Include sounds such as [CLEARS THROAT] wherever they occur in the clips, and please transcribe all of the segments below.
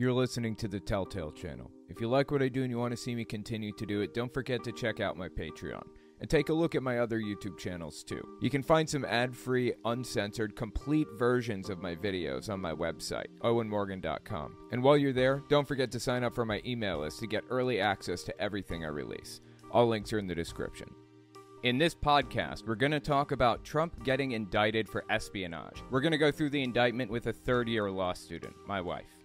You're listening to the Telltale channel. If you like what I do and you want to see me continue to do it, don't forget to check out my Patreon. And take a look at my other YouTube channels too. You can find some ad free, uncensored, complete versions of my videos on my website, owenmorgan.com. And while you're there, don't forget to sign up for my email list to get early access to everything I release. All links are in the description. In this podcast, we're going to talk about Trump getting indicted for espionage. We're going to go through the indictment with a third year law student, my wife.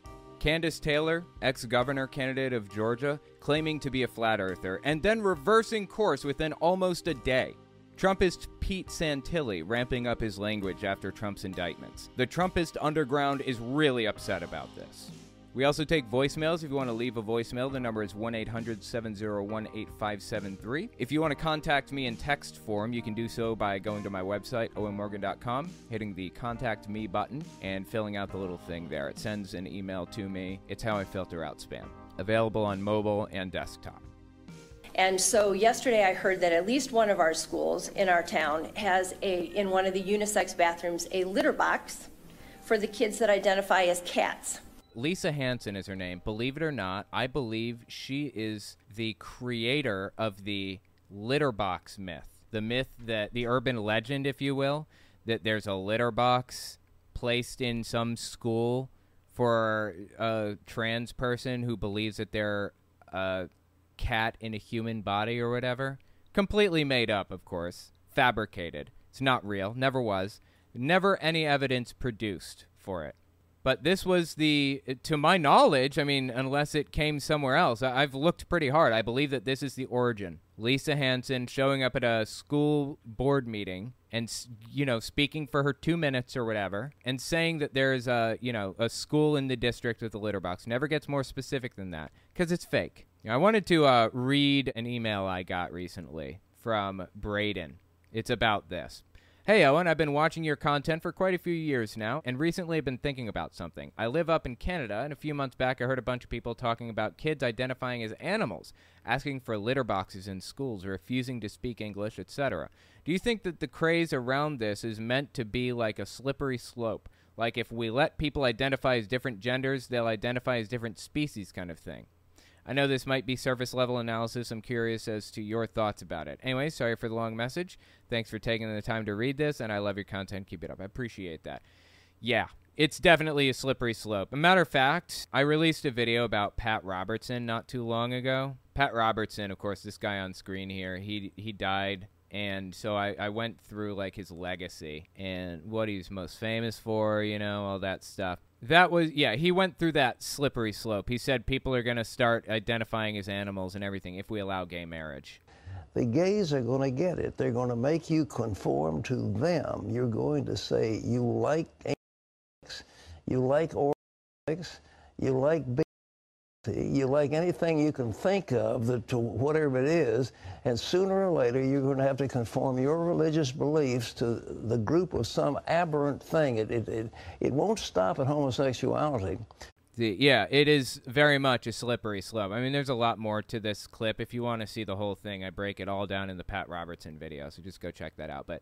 Kandiss Taylor, ex governor candidate of Georgia, claiming to be a flat earther, and then reversing course within almost a day. Trumpist Pete Santilli ramping up his language after Trump's indictments. The Trumpist underground is really upset about this. We also take voicemails. If you want to leave a voicemail, the number is 1 800 701 8573. If you want to contact me in text form, you can do so by going to my website, owenmorgan.com, hitting the Contact Me button, and filling out the little thing there. It sends an email to me. It's how I filter out spam. Available on mobile and desktop. And so yesterday I heard that at least one of our schools in our town has a, in one of the unisex bathrooms, a litter box for the kids that identify as cats. Lisa Hanson is her name. Believe it or not, I believe she is the creator of the litter box myth. The myth that the urban legend, if you will, that there's a litter box placed in some school for a trans person who believes that they're a cat in a human body or whatever. Completely made up, of course. Fabricated. It's not real. Never was. Never any evidence produced for it. But this was the, to my knowledge, I mean, unless it came somewhere else, I've looked pretty hard. I believe that this is the origin. Lisa Hanson showing up at a school board meeting and, you know, speaking for her two minutes or whatever and saying that there's a, you know, a school in the district with a litter box. Never gets more specific than that because it's fake. I wanted to uh, read an email I got recently from Braden. It's about this. Hey Owen, I've been watching your content for quite a few years now, and recently I've been thinking about something. I live up in Canada, and a few months back I heard a bunch of people talking about kids identifying as animals, asking for litter boxes in schools, refusing to speak English, etc. Do you think that the craze around this is meant to be like a slippery slope? Like if we let people identify as different genders, they'll identify as different species kind of thing? I know this might be surface level analysis. I'm curious as to your thoughts about it. Anyway, sorry for the long message. Thanks for taking the time to read this, and I love your content. Keep it up. I appreciate that. Yeah, it's definitely a slippery slope. A matter of fact, I released a video about Pat Robertson not too long ago. Pat Robertson, of course, this guy on screen here, he he died and so I, I went through like his legacy and what he's most famous for, you know, all that stuff. That was yeah, he went through that slippery slope. He said people are going to start identifying as animals and everything if we allow gay marriage. The gays are going to get it. They're going to make you conform to them. You're going to say you like you like X, you like you like anything you can think of that to whatever it is, and sooner or later you're going to have to conform your religious beliefs to the group of some aberrant thing. It, it, it, it won't stop at homosexuality. Yeah, it is very much a slippery slope. I mean, there's a lot more to this clip. If you want to see the whole thing, I break it all down in the Pat Robertson video, so just go check that out. But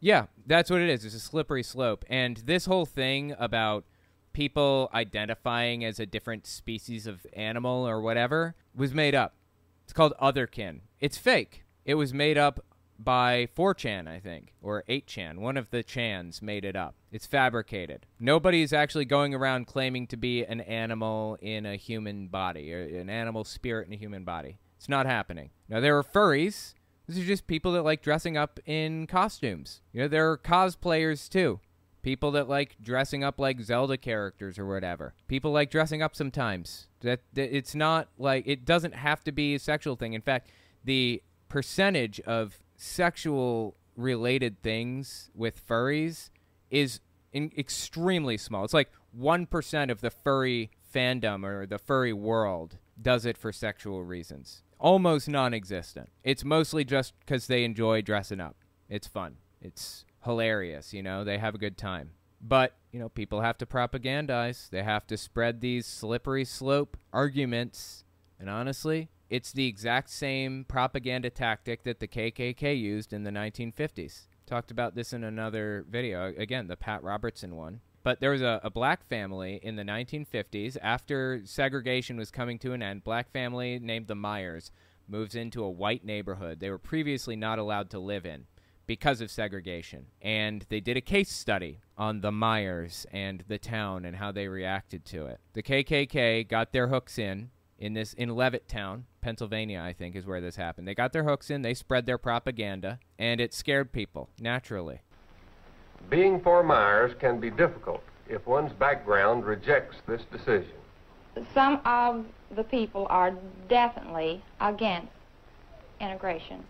yeah, that's what it is. It's a slippery slope. And this whole thing about people identifying as a different species of animal or whatever was made up. It's called otherkin. It's fake. It was made up by 4chan, I think, or 8chan. One of the chans made it up. It's fabricated. Nobody's actually going around claiming to be an animal in a human body, or an animal spirit in a human body. It's not happening. Now, there are furries. These are just people that like dressing up in costumes. You know, there are cosplayers too. People that like dressing up like Zelda characters or whatever. People like dressing up sometimes. That, that it's not like it doesn't have to be a sexual thing. In fact, the percentage of sexual related things with furries is in extremely small. It's like 1% of the furry fandom or the furry world does it for sexual reasons. Almost non existent. It's mostly just because they enjoy dressing up. It's fun. It's hilarious, you know, they have a good time. But, you know, people have to propagandize. They have to spread these slippery slope arguments. And honestly, it's the exact same propaganda tactic that the KKK used in the 1950s. Talked about this in another video. Again, the Pat Robertson one. But there was a, a black family in the 1950s after segregation was coming to an end. Black family named the Myers moves into a white neighborhood they were previously not allowed to live in because of segregation. And they did a case study on the Myers and the town and how they reacted to it. The KKK got their hooks in in this in Levittown, Pennsylvania, I think is where this happened. They got their hooks in, they spread their propaganda, and it scared people naturally. Being for Myers can be difficult if one's background rejects this decision. Some of the people are definitely against integration.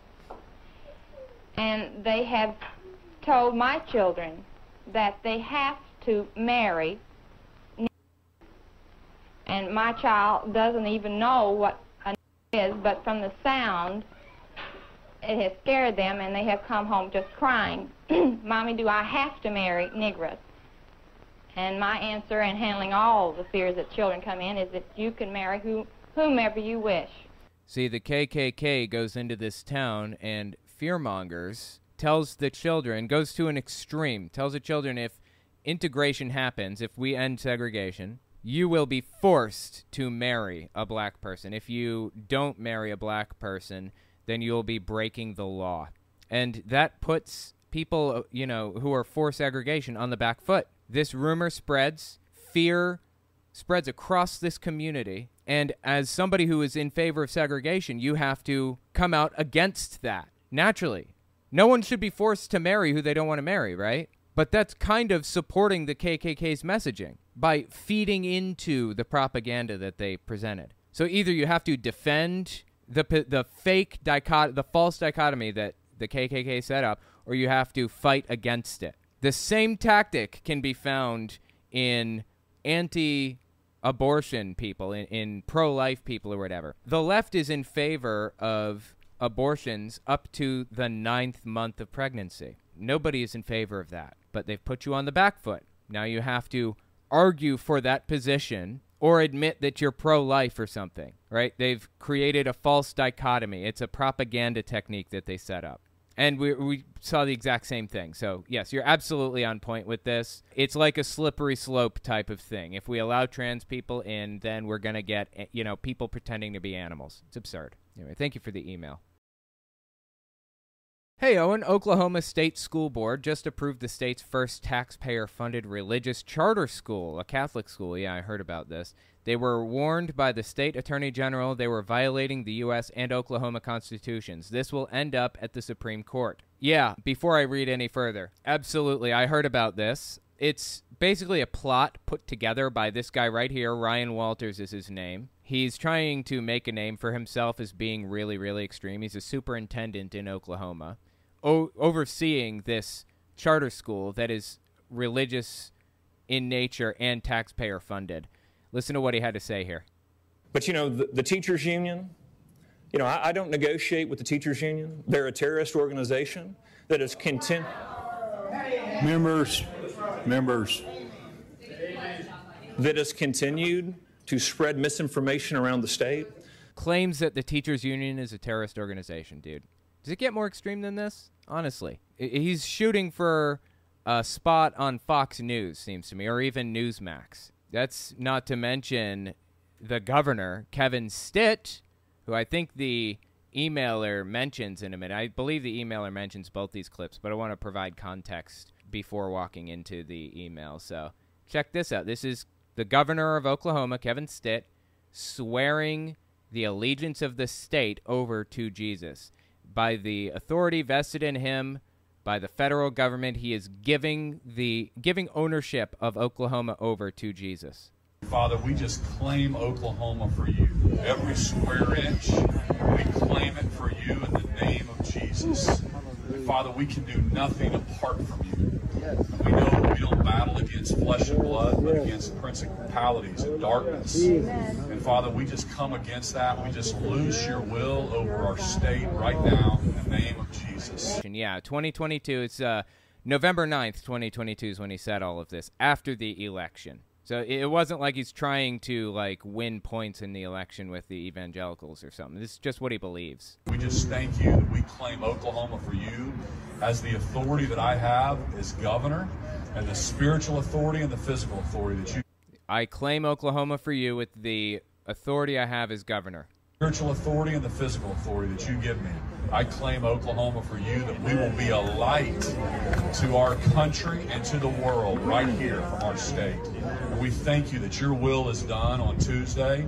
And they have told my children that they have to marry. And my child doesn't even know what a is, but from the sound, it has scared them, and they have come home just crying, [CLEARS THROAT] Mommy, do I have to marry Negress? And my answer in handling all the fears that children come in is that you can marry who, whomever you wish. See, the KKK goes into this town and fearmongers, tells the children, goes to an extreme, tells the children if integration happens, if we end segregation, you will be forced to marry a black person. If you don't marry a black person, then you'll be breaking the law. And that puts people, uh, you know, who are for segregation on the back foot. This rumor spreads, fear spreads across this community. And as somebody who is in favor of segregation, you have to come out against that naturally. No one should be forced to marry who they don't want to marry, right? But that's kind of supporting the KKK's messaging by feeding into the propaganda that they presented. So either you have to defend the the fake dichot the false dichotomy that the KKK set up, or you have to fight against it. The same tactic can be found in anti abortion people, in, in pro life people, or whatever. The left is in favor of abortions up to the ninth month of pregnancy. Nobody is in favor of that, but they've put you on the back foot. Now you have to argue for that position or admit that you're pro life or something, right? They've created a false dichotomy. It's a propaganda technique that they set up. And we, we saw the exact same thing. So, yes, you're absolutely on point with this. It's like a slippery slope type of thing. If we allow trans people in, then we're going to get, eh, you know, people pretending to be animals. It's absurd. Anyway, thank you for the email. Hey Owen, Oklahoma State School Board just approved the state's first taxpayer funded religious charter school, a Catholic school. Yeah, I heard about this. They were warned by the state attorney general they were violating the U.S. and Oklahoma constitutions. This will end up at the Supreme Court. Yeah, before I read any further, absolutely, I heard about this. It's basically a plot put together by this guy right here. Ryan Walters is his name. He's trying to make a name for himself as being really, really extreme. He's a superintendent in Oklahoma o- overseeing this charter school that is religious in nature and taxpayer funded. Listen to what he had to say here. But you know, the, the teachers' union, you know, I, I, don't negotiate with the teachers' union. They're a terrorist organization that is content. Members, members. That has continued to spread misinformation around the state. Claims that the teachers' union is a terrorist organization, dude. Does it get more extreme than this? Honestly, he's shooting for a spot on Fox News, seems to me, or even Newsmax. That's not to mention the governor, Kevin Stitt, who I think the emailer mentions in a minute. I believe the emailer mentions both these clips, but I want to provide context before walking into the email. So check this out. This is the governor of Oklahoma, Kevin Stitt, swearing the allegiance of the state over to Jesus by the authority vested in him by the federal government. He is giving the giving ownership of Oklahoma over to Jesus. Father, we just claim Oklahoma for you. Every square inch, we claim it for you in the name of Jesus. Father, we can do nothing apart from you. We know we don't battle against flesh and blood, but against principalities and darkness. And Father, we just come against that. We just lose your will over our state right now in the name of Jesus. Yeah, 2022. It's uh, November 9th, 2022 is when he said all of this after the election. So it wasn't like he's trying to like win points in the election with the evangelicals or something. This is just what he believes. We just thank you that we claim Oklahoma for you as the authority that I have as governor. and the spiritual authority and the physical authority that you I claim Oklahoma for you with the authority I have as governor. spiritual authority and the physical authority that you give me. I claim Oklahoma for you that we will be a light to our country and to the world right here from our state. And we thank you that your will is done on Tuesday.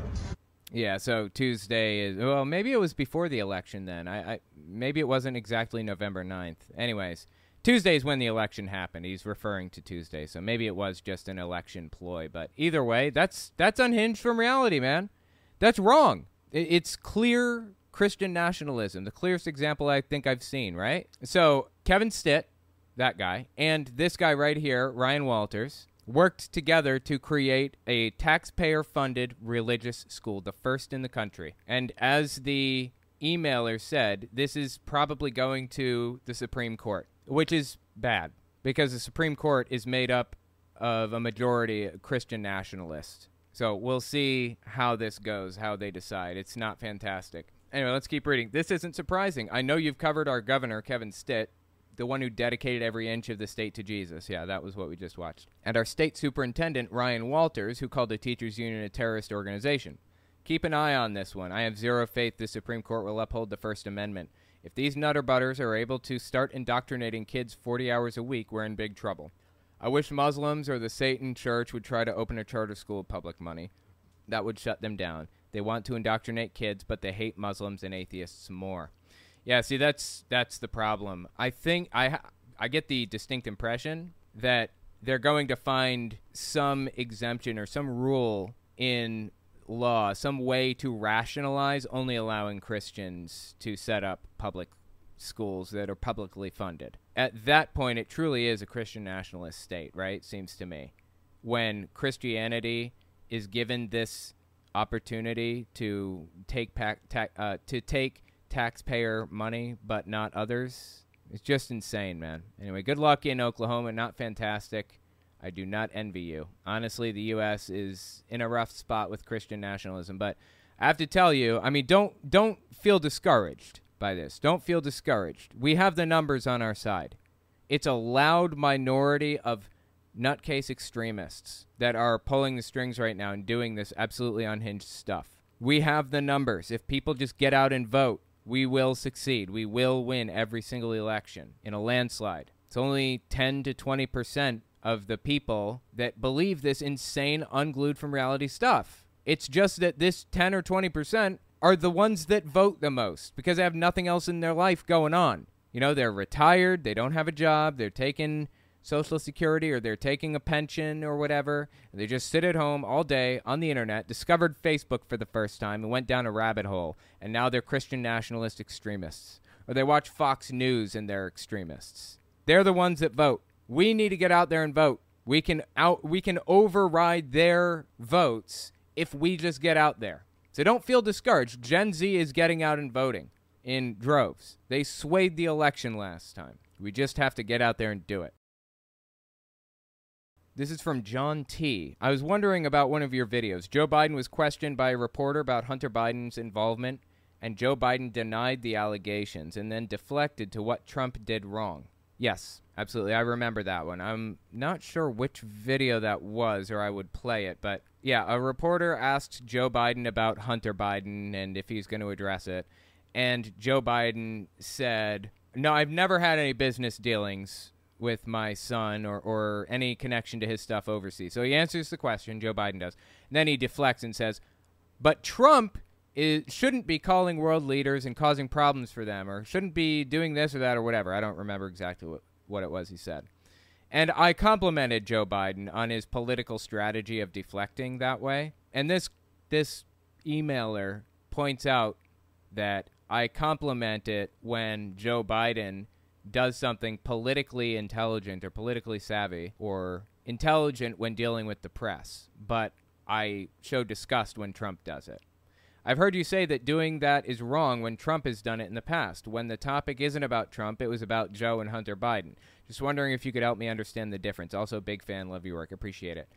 Yeah, so Tuesday is well, maybe it was before the election then. I, I maybe it wasn't exactly November 9th. Anyways, Tuesday is when the election happened. He's referring to Tuesday, so maybe it was just an election ploy, but either way, that's that's unhinged from reality, man. That's wrong. It's clear Christian nationalism, the clearest example I think I've seen, right? So, Kevin Stitt, that guy, and this guy right here, Ryan Walters, worked together to create a taxpayer funded religious school, the first in the country. And as the emailer said, this is probably going to the Supreme Court, which is bad because the Supreme Court is made up of a majority Christian nationalists. So we'll see how this goes, how they decide. It's not fantastic. Anyway, let's keep reading. This isn't surprising. I know you've covered our governor, Kevin Stitt, the one who dedicated every inch of the state to Jesus. Yeah, that was what we just watched. And our state superintendent, Ryan Walters, who called the teachers union a terrorist organization. Keep an eye on this one. I have zero faith the Supreme Court will uphold the First Amendment. If these nutter butters are able to start indoctrinating kids 40 hours a week, we're in big trouble. I wish Muslims or the Satan Church would try to open a charter school with public money. That would shut them down. They want to indoctrinate kids, but they hate Muslims and atheists more. Yeah, see, that's that's the problem. I think I I get the distinct impression that they're going to find some exemption or some rule in law, some way to rationalize only allowing Christians to set up public schools that are publicly funded. At that point, it truly is a Christian nationalist state, right? Seems to me. When Christianity is given this opportunity to take pac- ta- uh, to take taxpayer money, but not others, it's just insane, man. Anyway, good luck in Oklahoma. Not fantastic. I do not envy you. Honestly, the U.S. is in a rough spot with Christian nationalism, but I have to tell you, I mean, don't don't feel discouraged by this. Don't feel discouraged. We have the numbers on our side. It's a loud minority of nutcase extremists that are pulling the strings right now and doing this absolutely unhinged stuff. We have the numbers. If people just get out and vote, we will succeed. We will win every single election in a landslide. It's only 10 to 20 percent of the people that believe this insane, unglued from reality stuff. It's just that this 10 or 20 percent are the ones that vote the most because they have nothing else in their life going on. You know, they're retired, they don't have a job, they're taking Social Security or they're taking a pension or whatever. And they just sit at home all day on the internet, discovered Facebook for the first time, and went down a rabbit hole. And now they're Christian nationalist extremists. Or they watch Fox News and they're extremists. They're the ones that vote. We need to get out there and vote. We can out we can override their votes if we just get out there. So don't feel discouraged. Gen Z is getting out and voting in droves. They swayed the election last time. We just have to get out there and do it. This is from John T. I was wondering about one of your videos. Joe Biden was questioned by a reporter about Hunter Biden's involvement, and Joe Biden denied the allegations and then deflected to what Trump did wrong. Yes, absolutely. I remember that one. I'm not sure which video that was, or I would play it, but yeah, a reporter asked Joe Biden about Hunter Biden and if he's going to address it. And Joe Biden said, No, I've never had any business dealings with my son or, or any connection to his stuff overseas. So he answers the question, Joe Biden does. And then he deflects and says, But Trump is, shouldn't be calling world leaders and causing problems for them, or shouldn't be doing this or that or whatever. I don't remember exactly what, what it was he said. And I complimented Joe Biden on his political strategy of deflecting that way. And this this emailer points out that I compliment it when Joe Biden does something politically intelligent or politically savvy or intelligent when dealing with the press, but I show disgust when Trump does it. I've heard you say that doing that is wrong when Trump has done it in the past. When the topic isn't about Trump, it was about Joe and Hunter Biden. Just wondering if you could help me understand the difference. Also, big fan, love your work, appreciate it.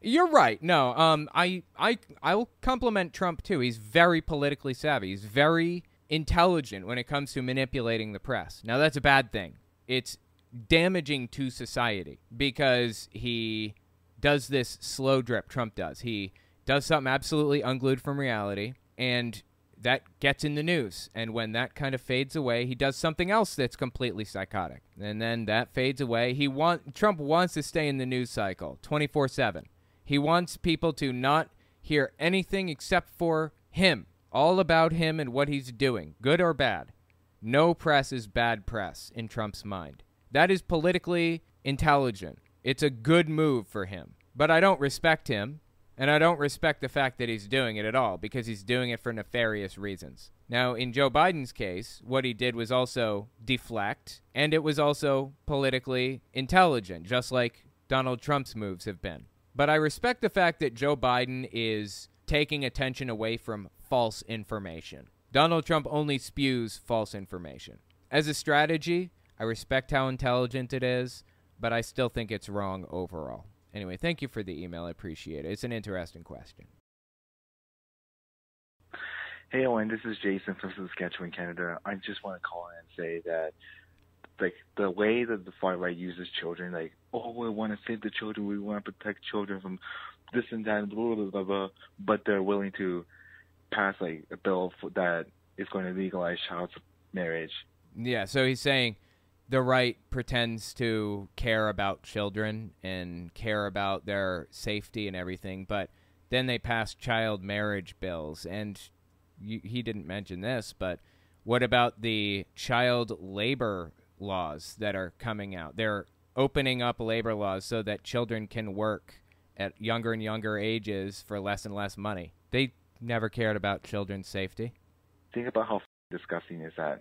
You're right. No, um, I, I, I will compliment Trump too. He's very politically savvy. He's very intelligent when it comes to manipulating the press. Now, that's a bad thing. It's damaging to society because he does this slow drip. Trump does. He does something absolutely unglued from reality, and that gets in the news. And when that kind of fades away, he does something else that's completely psychotic. And then that fades away. He want Trump wants to stay in the news cycle 24/7. He wants people to not hear anything except for him, all about him and what he's doing, good or bad. No press is bad press in Trump's mind. That is politically intelligent. It's a good move for him. But I don't respect him, and I don't respect the fact that he's doing it at all because he's doing it for nefarious reasons. Now, in Joe Biden's case, what he did was also deflect, and it was also politically intelligent, just like Donald Trump's moves have been. But I respect the fact that Joe Biden is taking attention away from false information. Donald Trump only spews false information. As a strategy, I respect how intelligent it is, but I still think it's wrong overall. Anyway, thank you for the email. I appreciate it. It's an interesting question. Hey, Owen, this is Jason from Saskatchewan, Canada. I just want to call in and say that, like, the way that the far right uses children, like, oh, we want to save the children, we want to protect children from this and that, blah, blah, blah, blah, but they're willing to pass, like, a bill that is going to legalize child marriage. Yeah, so he's saying the right pretends to care about children and care about their safety and everything, but then they pass child marriage bills. And you, he didn't mention this, but what about the child labor laws that are coming out? They're opening up labor laws so that children can work at younger and younger ages for less and less money. They never cared about children's safety. Think about how disgusting is that.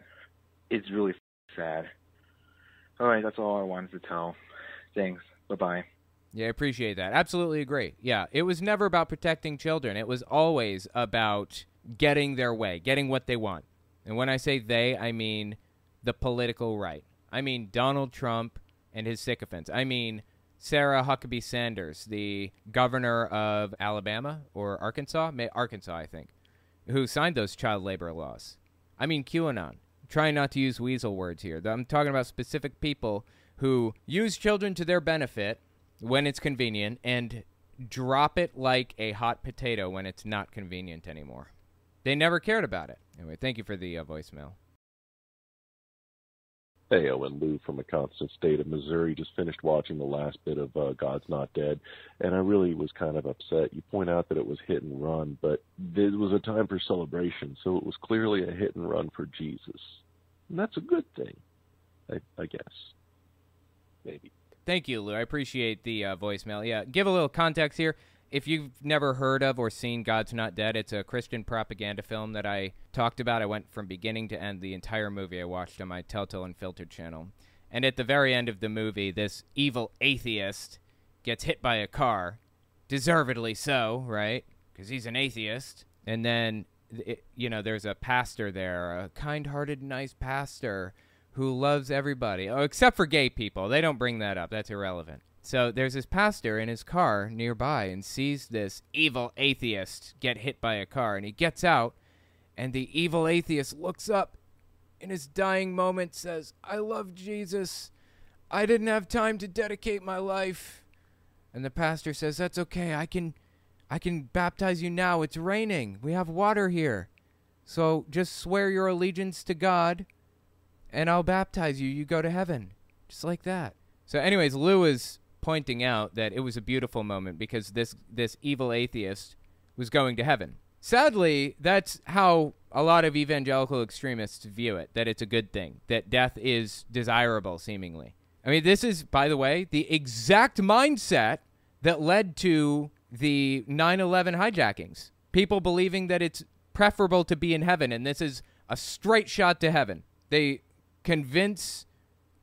It's really sad. All right, that's all I wanted to tell. Thanks. Bye bye. Yeah, I appreciate that. Absolutely agree. Yeah, it was never about protecting children. It was always about getting their way, getting what they want. And when I say they, I mean the political right. I mean Donald Trump and his sycophants. I mean Sarah Huckabee Sanders, the governor of Alabama or Arkansas, Arkansas, I think, who signed those child labor laws. I mean QAnon trying not to use weasel words here. I'm talking about specific people who use children to their benefit when it's convenient and drop it like a hot potato when it's not convenient anymore. They never cared about it. Anyway, thank you for the uh, voicemail. Hey, Owen Lou from the constant state of Missouri just finished watching the last bit of uh, God's Not Dead, and I really was kind of upset. You point out that it was hit and run, but it was a time for celebration, so it was clearly a hit and run for Jesus. And that's a good thing, I, I guess. Maybe. Thank you, Lou. I appreciate the uh, voicemail. Yeah, give a little context here. If you've never heard of or seen God's Not Dead, it's a Christian propaganda film that I talked about. I went from beginning to end, the entire movie I watched on my Telltale Unfiltered channel. And at the very end of the movie, this evil atheist gets hit by a car, deservedly so, right? Because he's an atheist. And then it, you know, there's a pastor there, a kind-hearted, nice pastor who loves everybody, oh, except for gay people. They don't bring that up. That's irrelevant. So there's this pastor in his car nearby and sees this evil atheist get hit by a car, and he gets out, and the evil atheist looks up in his dying moment says, "I love Jesus. I didn't have time to dedicate my life." And the pastor says, "That's okay. I can I can baptize you now. It's raining. We have water here. So just swear your allegiance to God, and I'll baptize you. You go to heaven. Just like that. So, anyways, Lou is pointing out that it was a beautiful moment because this, this evil atheist was going to heaven. Sadly, that's how a lot of evangelical extremists view it that it's a good thing, that death is desirable, seemingly. I mean, this is, by the way, the exact mindset that led to the 9 11 hijackings. People believing that it's preferable to be in heaven, and this is a straight shot to heaven. They convince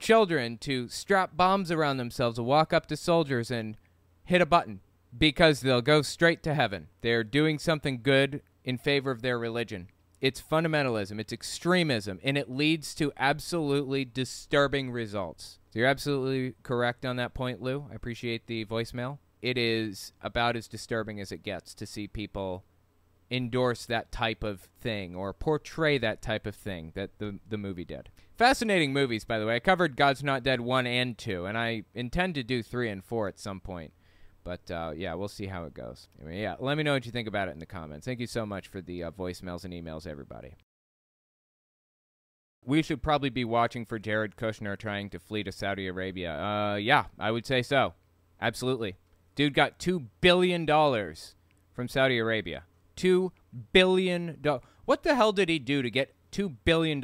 children to strap bombs around themselves, to walk up to soldiers and hit a button because they'll go straight to heaven. They're doing something good in favor of their religion. It's fundamentalism, it's extremism, and it leads to absolutely disturbing results. So you're absolutely correct on that point, Lou. I appreciate the voicemail it is about as disturbing as it gets to see people endorse that type of thing or portray that type of thing that the the movie did. Fascinating movies, by the way. I covered God's Not Dead 1 and 2, and I intend to do 3 and 4 at some point. But uh, yeah, we'll see how it goes. Anyway, yeah, let me know what you think about it in the comments. Thank you so much for the uh, voicemails and emails, everybody. We should probably be watching for Jared Kushner trying to flee to Saudi Arabia. Uh, yeah, I would say so. Absolutely. Dude got $2 billion from Saudi Arabia. $2 billion. What the hell did he do to get $2 billion?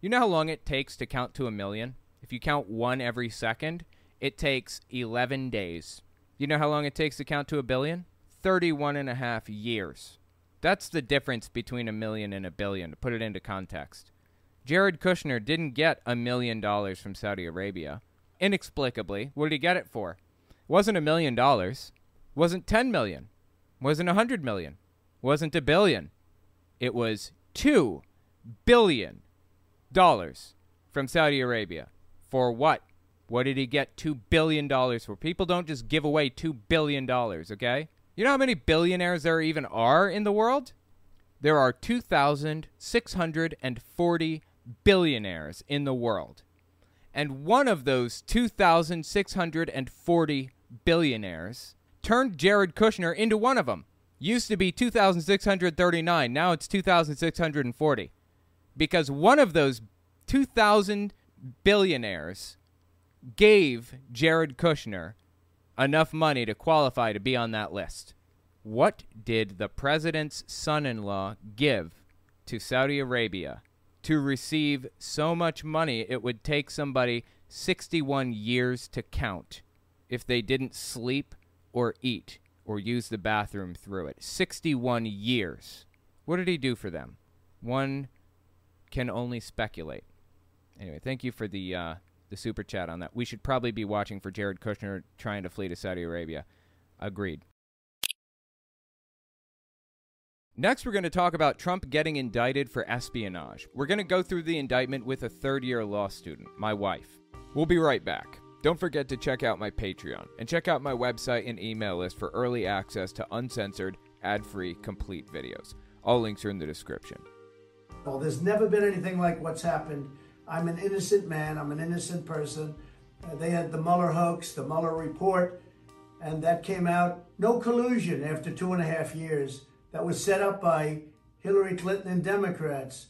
You know how long it takes to count to a million? If you count one every second, it takes 11 days. You know how long it takes to count to a billion? 31 and a half years. That's the difference between a million and a billion, to put it into context. Jared Kushner didn't get a million dollars from Saudi Arabia. Inexplicably, what did he get it for? It wasn't a million dollars. Wasn't 10 million. Wasn't a 100 million. Wasn't a billion. It was 2 billion dollars from Saudi Arabia. For what? What did he get $2 billion for? People don't just give away $2 billion, okay? You know how many billionaires there even are in the world? There are 2,640 billionaires in the world. And one of those 2,640 billionaires turned Jared Kushner into one of them. Used to be 2,639, now it's 2,640. Because one of those 2,000 billionaires gave Jared Kushner enough money to qualify to be on that list. What did the president's son in law give to Saudi Arabia to receive so much money it would take somebody 61 years to count if they didn't sleep or eat or use the bathroom through it? 61 years. What did he do for them? One can only speculate. Anyway, thank you for the uh, the super chat on that. We should probably be watching for Jared Kushner trying to flee to Saudi Arabia. Agreed. Next, we're going to talk about Trump getting indicted for espionage. We're going to go through the indictment with a third year law student, my wife. We'll be right back. Don't forget to check out my Patreon and check out my website and email list for early access to uncensored, ad free, complete videos. All links are in the description. Well, there's never been anything like what's happened I'm an innocent man. I'm an innocent person. Uh, they had the Mueller hoax, the Mueller report, and that came out. No collusion after two and a half years. That was set up by Hillary Clinton and Democrats.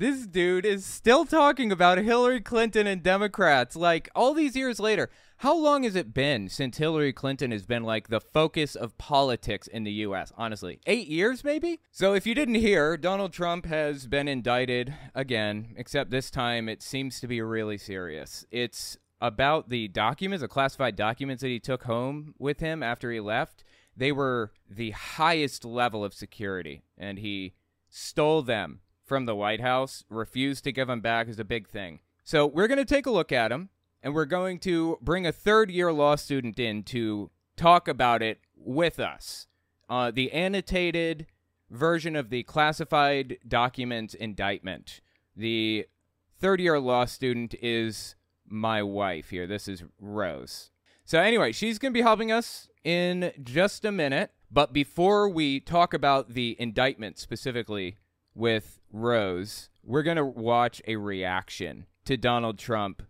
This dude is still talking about Hillary Clinton and Democrats like all these years later. How long has it been since Hillary Clinton has been like the focus of politics in the US? Honestly, 8 years maybe? So if you didn't hear, Donald Trump has been indicted again, except this time it seems to be really serious. It's about the documents, the classified documents that he took home with him after he left. They were the highest level of security and he stole them from the White House, refused to give them back is a big thing. So we're going to take a look at them, and we're going to bring a third year law student in to talk about it with us. Uh, the annotated version of the classified document indictment. The third year law student is my wife here. This is Rose. So, anyway, she's going to be helping us in just a minute. But before we talk about the indictment specifically with Rose, we're going to watch a reaction to Donald Trump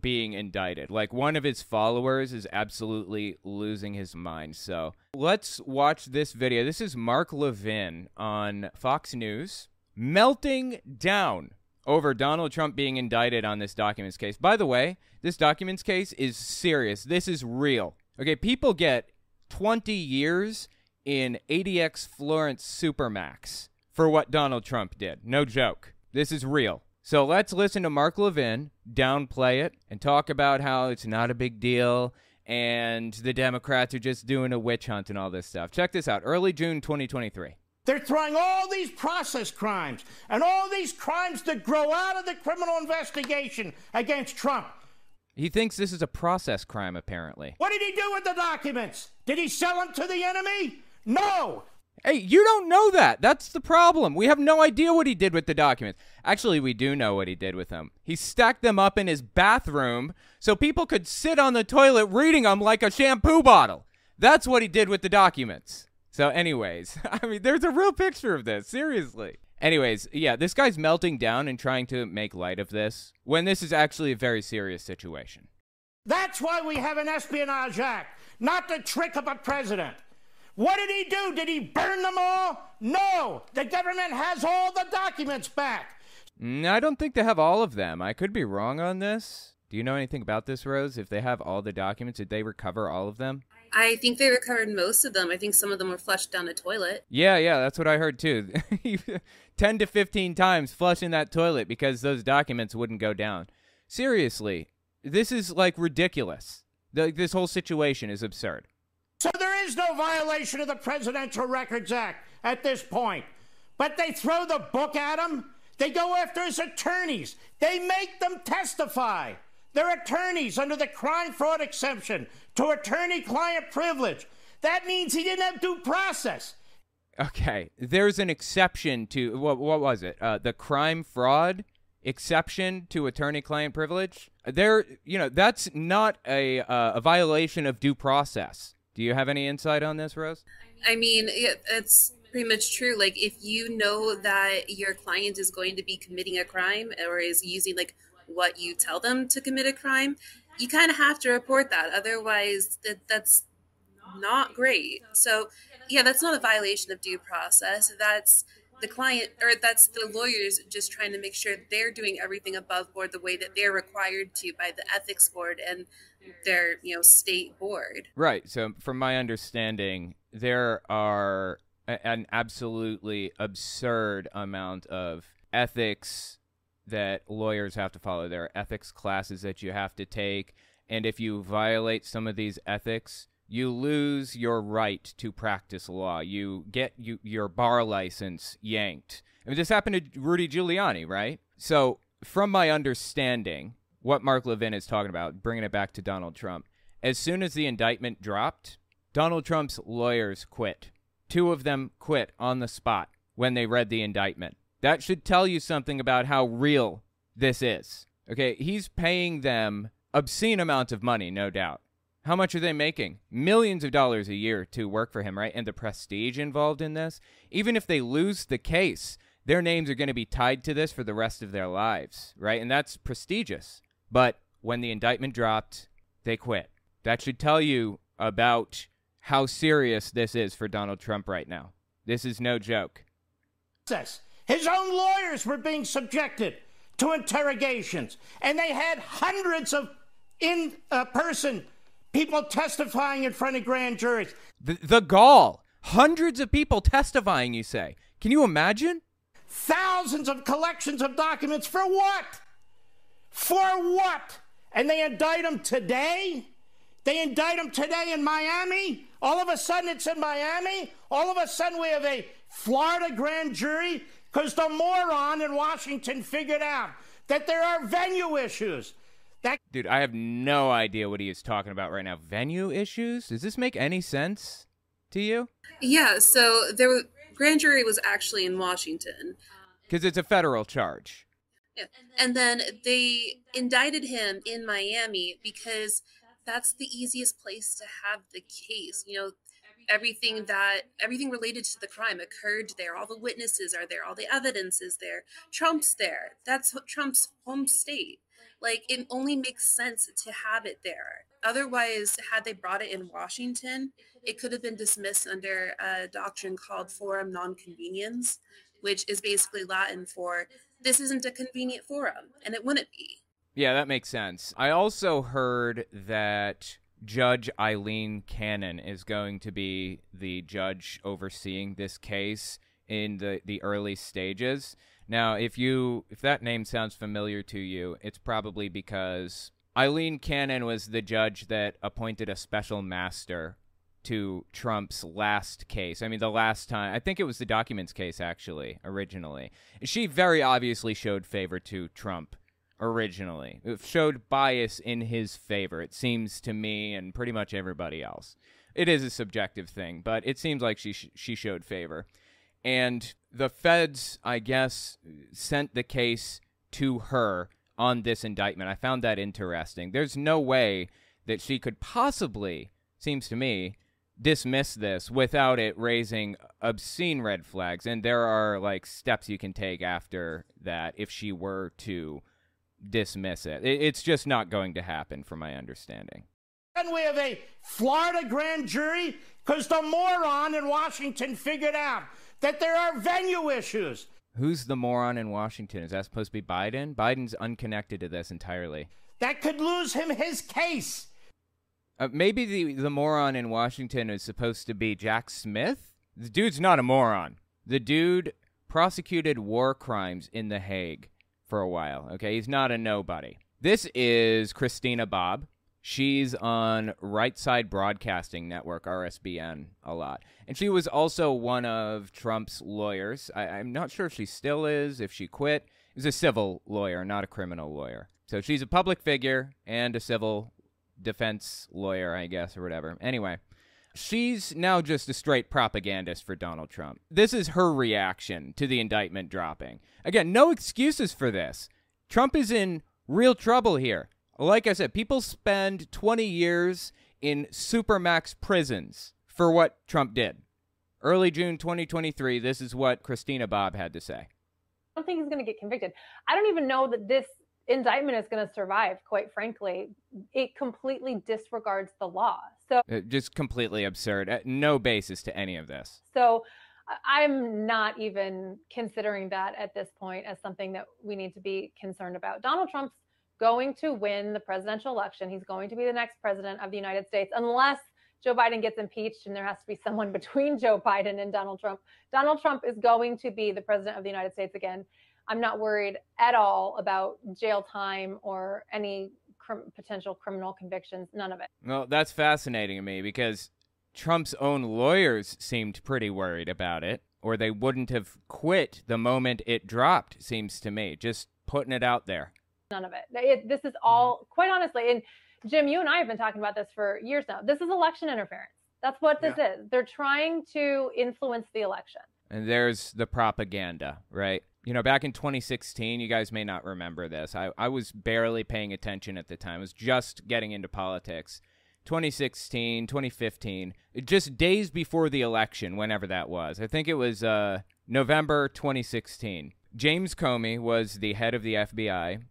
being indicted. Like one of his followers is absolutely losing his mind. So let's watch this video. This is Mark Levin on Fox News melting down over Donald Trump being indicted on this documents case. By the way, this documents case is serious. This is real. Okay, people get 20 years in ADX Florence Supermax for what Donald Trump did. No joke. This is real. So let's listen to Mark Levin downplay it and talk about how it's not a big deal and the Democrats are just doing a witch hunt and all this stuff. Check this out early June 2023. They're throwing all these process crimes and all these crimes that grow out of the criminal investigation against Trump. He thinks this is a process crime, apparently. What did he do with the documents? Did he sell them to the enemy? No. Hey, you don't know that. That's the problem. We have no idea what he did with the documents. Actually, we do know what he did with them. He stacked them up in his bathroom so people could sit on the toilet reading them like a shampoo bottle. That's what he did with the documents. So, anyways, [LAUGHS] I mean, there's a real picture of this. Seriously. Anyways, yeah, this guy's melting down and trying to make light of this when this is actually a very serious situation. That's why we have an Espionage Act, not the trick of a president. What did he do? Did he burn them all? No. The government has all the documents back. Mm, I don't think they have all of them. I could be wrong on this. Do you know anything about this, Rose? If they have all the documents, did they recover all of them? I think they recovered most of them. I think some of them were flushed down a toilet. Yeah, yeah, that's what I heard too. [LAUGHS] 10 to 15 times flushing that toilet because those documents wouldn't go down. Seriously, this is like ridiculous. The, this whole situation is absurd. So there is no violation of the Presidential Records Act at this point. But they throw the book at him. They go after his attorneys. They make them testify. They're attorneys under the crime fraud exception to attorney client privilege. That means he didn't have due process. Okay, there's an exception to what? What was it? Uh, the crime fraud exception to attorney client privilege. There, you know, that's not a uh, a violation of due process. Do you have any insight on this, Rose? I mean, it, it's pretty much true. Like, if you know that your client is going to be committing a crime or is using like what you tell them to commit a crime, you kind of have to report that. Otherwise, that that's not great. So, yeah, that's not a violation of due process. That's the client or that's the lawyers just trying to make sure they're doing everything above board the way that they're required to by the ethics board and their, you know, state board. Right. So, from my understanding, there are an absolutely absurd amount of ethics that lawyers have to follow. There are ethics classes that you have to take. And if you violate some of these ethics, you lose your right to practice law. You get you, your bar license yanked. I mean, this happened to Rudy Giuliani, right? So, from my understanding, what Mark Levin is talking about, bringing it back to Donald Trump, as soon as the indictment dropped, Donald Trump's lawyers quit. Two of them quit on the spot when they read the indictment. That should tell you something about how real this is. Okay, he's paying them obscene amounts of money, no doubt. How much are they making? Millions of dollars a year to work for him, right? And the prestige involved in this. Even if they lose the case, their names are going to be tied to this for the rest of their lives, right? And that's prestigious. But when the indictment dropped, they quit. That should tell you about how serious this is for Donald Trump right now. This is no joke. His own lawyers were being subjected to interrogations, and they had hundreds of in uh, person people testifying in front of grand juries. The, the gall. Hundreds of people testifying, you say. Can you imagine? Thousands of collections of documents for what? For what? And they indict him today? They indict him today in Miami? All of a sudden it's in Miami? All of a sudden we have a Florida grand jury because the moron in Washington figured out that there are venue issues. That Dude, I have no idea what he is talking about right now. Venue issues? Does this make any sense to you? Yeah, so there was grand jury was actually in Washington. Um, Cuz it's a federal charge. Yeah. And then they indicted him in Miami because that's the easiest place to have the case. You know, everything that everything related to the crime occurred there. All the witnesses are there. All the evidence is there. Trump's there. That's trump's home state. Like it only makes sense to have it there. Otherwise had they brought it in washington it could have been dismissed under a doctrine called forum non conveniens which is basically latin for this isn't a convenient forum and it wouldn't be yeah that makes sense i also heard that Judge Aileen Cannon is going to be the judge overseeing this case in the, the early stages. Now, if you if that name sounds familiar to you, it's probably because Aileen Cannon was the judge that appointed a special master to Trump's last case. I mean, the last time, I think it was the documents case actually, originally. She very obviously showed favor to Trump originally. It showed bias in his favor, it seems to me and pretty much everybody else. It is a subjective thing, but it seems like she sh- she showed favor. And the feds, I guess, sent the case to her on this indictment. I found that interesting. There's no way that she could possibly, seems to me, dismiss this without it raising obscene red flags. And there are like steps you can take after that if she were to dismiss it. it it's just not going to happen, from my understanding. And we have a Florida grand jury because the moron in Washington figured out that there are venue issues. Who's the moron in Washington? Is that supposed to be Biden? Biden's unconnected to this entirely. That could lose him his case. Uh, maybe the the moron in Washington is supposed to be Jack Smith. The dude's not a moron. The dude prosecuted war crimes in The Hague for a while. Okay, he's not a nobody. This is Christina Bobb. She's on Right Side Broadcasting Network, RSBN, a lot. And she was also one of Trump's lawyers. I, am not sure if she still is, if she quit. Is a civil lawyer, not a criminal lawyer. So she's a public figure and a civil defense lawyer, I guess, or whatever. Anyway, she's now just a straight propagandist for Donald Trump. This is her reaction to the indictment dropping. Again, no excuses for this. Trump is in real trouble here. Like I said, people spend 20 years in supermax prisons for what Trump did. Early June 2023, this is what Christina Bobb had to say. I don't think he's going to get convicted. I don't even know that this indictment is going to survive, quite frankly. It completely disregards the law. So, uh, just completely absurd. Uh, no basis to any of this. So, I'm not even considering that at this point as something that we need to be concerned about. Donald Trump's going to win the presidential election. He's going to be the next president of the United States, unless Joe Biden gets impeached and there has to be someone [LAUGHS] between Joe Biden and Donald Trump. Donald Trump is going to be the president of the United States again. I'm not worried at all about jail time or any cr- potential criminal convictions. None of it. Well, that's fascinating to me because Trump's own lawyers seemed pretty worried about it, or they wouldn't have quit the moment it dropped, seems to me. Just putting it out there. None of it. it this is all, mm-hmm. quite honestly, and Jim, you and I have been talking about this for years now. This is election interference. That's what this yeah. is. They're trying to influence the election. And there's the propaganda, right? You know, back in 2016, you guys may not remember this. I, I was barely paying attention at the time. I was just getting into politics. 2016, 2015, just days before the election, whenever that was. I think it was uh, November 2016. James Comey was the head of the FBI,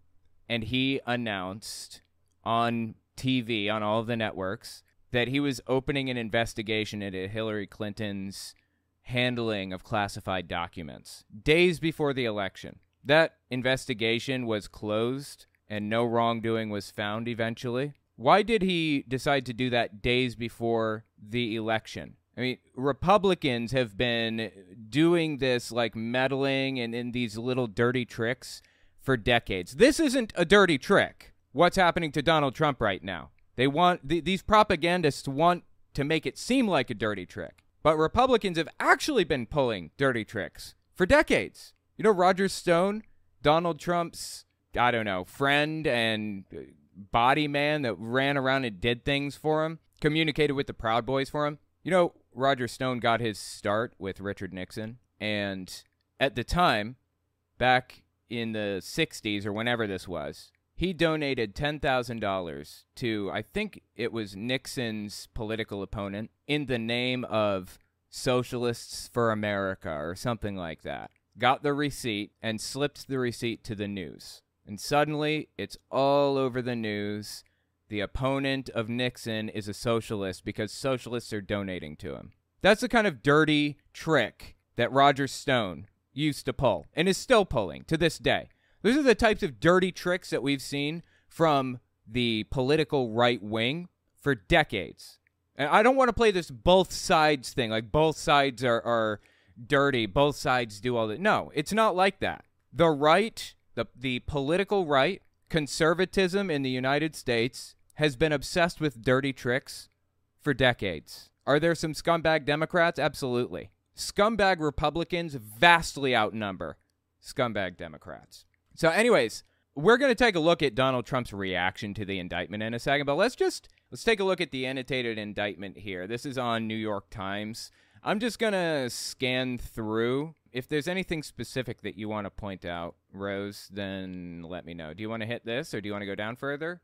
and he announced on TV, on all of the networks, that he was opening an investigation into Hillary Clinton's handling of classified documents days before the election. That investigation was closed and no wrongdoing was found eventually. Why did he decide to do that days before the election? I mean, Republicans have been doing this like meddling and in these little dirty tricks for decades. This isn't a dirty trick. What's happening to Donald Trump right now? They want th- these propagandists want to make it seem like a dirty trick. But Republicans have actually been pulling dirty tricks for decades. You know, Roger Stone, Donald Trump's, I don't know, friend and uh, body man that ran around and did things for him, communicated with the Proud Boys for him. You know, Roger Stone got his start with Richard Nixon. And at the time, back in the 60s or whenever this was, he donated $10,000 to, I think it was Nixon's political opponent, in the name of Socialists for America or something like that. Got the receipt and slipped the receipt to the news. And suddenly, it's all over the news. The opponent of Nixon is a socialist because socialists are donating to him. That's the kind of dirty trick that Roger Stone used to pull and is still pulling to this day. Those are the types of dirty tricks that we've seen from the political right wing for decades. And I don't want to play this both sides thing, like both sides are, are dirty, both sides do all that. No, it's not like that. The right, the, the political right, conservatism in the United States has been obsessed with dirty tricks for decades. Are there some scumbag Democrats? Absolutely. Scumbag Republicans vastly outnumber scumbag Democrats. So, anyways, we're going to take a look at Donald Trump's reaction to the indictment in a second, but let's just let's take a look at the annotated indictment here. This is on New York Times. I'm just going to scan through. If there's anything specific that you want to point out, Rose, then let me know. Do you want to hit this or do you want to go down further?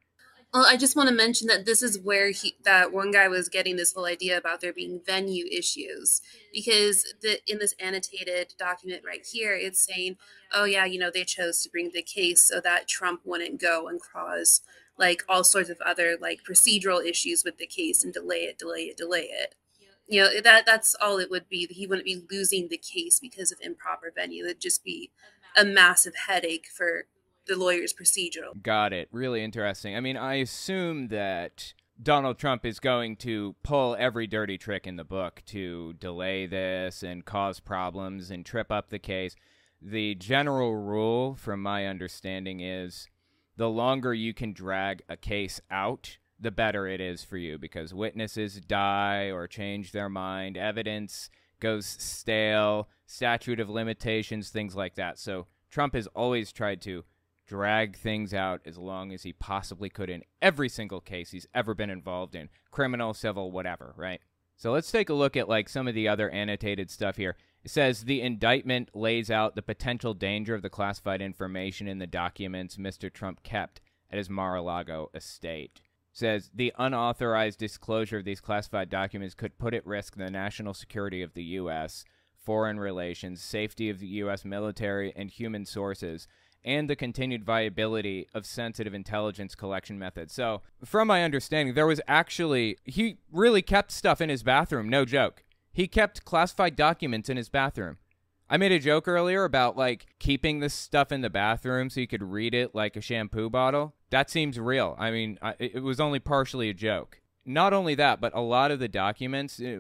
Well, I just want to mention that this is where he that one guy was getting this whole idea about there being venue issues because the in this annotated document right here it's saying, "Oh yeah, you know, they chose to bring the case so that Trump wouldn't go and cause like all sorts of other like procedural issues with the case and delay it, delay it, delay it." You know, that that's all it would be. He wouldn't be losing the case because of improper venue. It'd just be a massive headache for the lawyer's procedural. Got it. Really interesting. I mean, I assume that Donald Trump is going to pull every dirty trick in the book to delay this and cause problems and trip up the case. The general rule, from my understanding, is the longer you can drag a case out, the better it is for you because witnesses die or change their mind, evidence goes stale, statute of limitations, things like that. So Trump has always tried to drag things out as long as he possibly could in every single case he's ever been involved in criminal, civil, whatever, right? So let's take a look at like some of the other annotated stuff here. It says the indictment lays out the potential danger of the classified information in the documents Mr. Trump kept at his Mar-a-Lago estate. It says the unauthorized disclosure of these classified documents could put at risk the national security of the U.S., foreign relations, safety of the U.S. military, and human sources, and the continued viability of sensitive intelligence collection methods. So, from my understanding, there was actually, he really kept stuff in his bathroom, no joke. He kept classified documents in his bathroom. I made a joke earlier about like keeping this stuff in the bathroom so you could read it like a shampoo bottle. That seems real. I mean, I, it was only partially a joke. Not only that, but a lot of the documents, uh,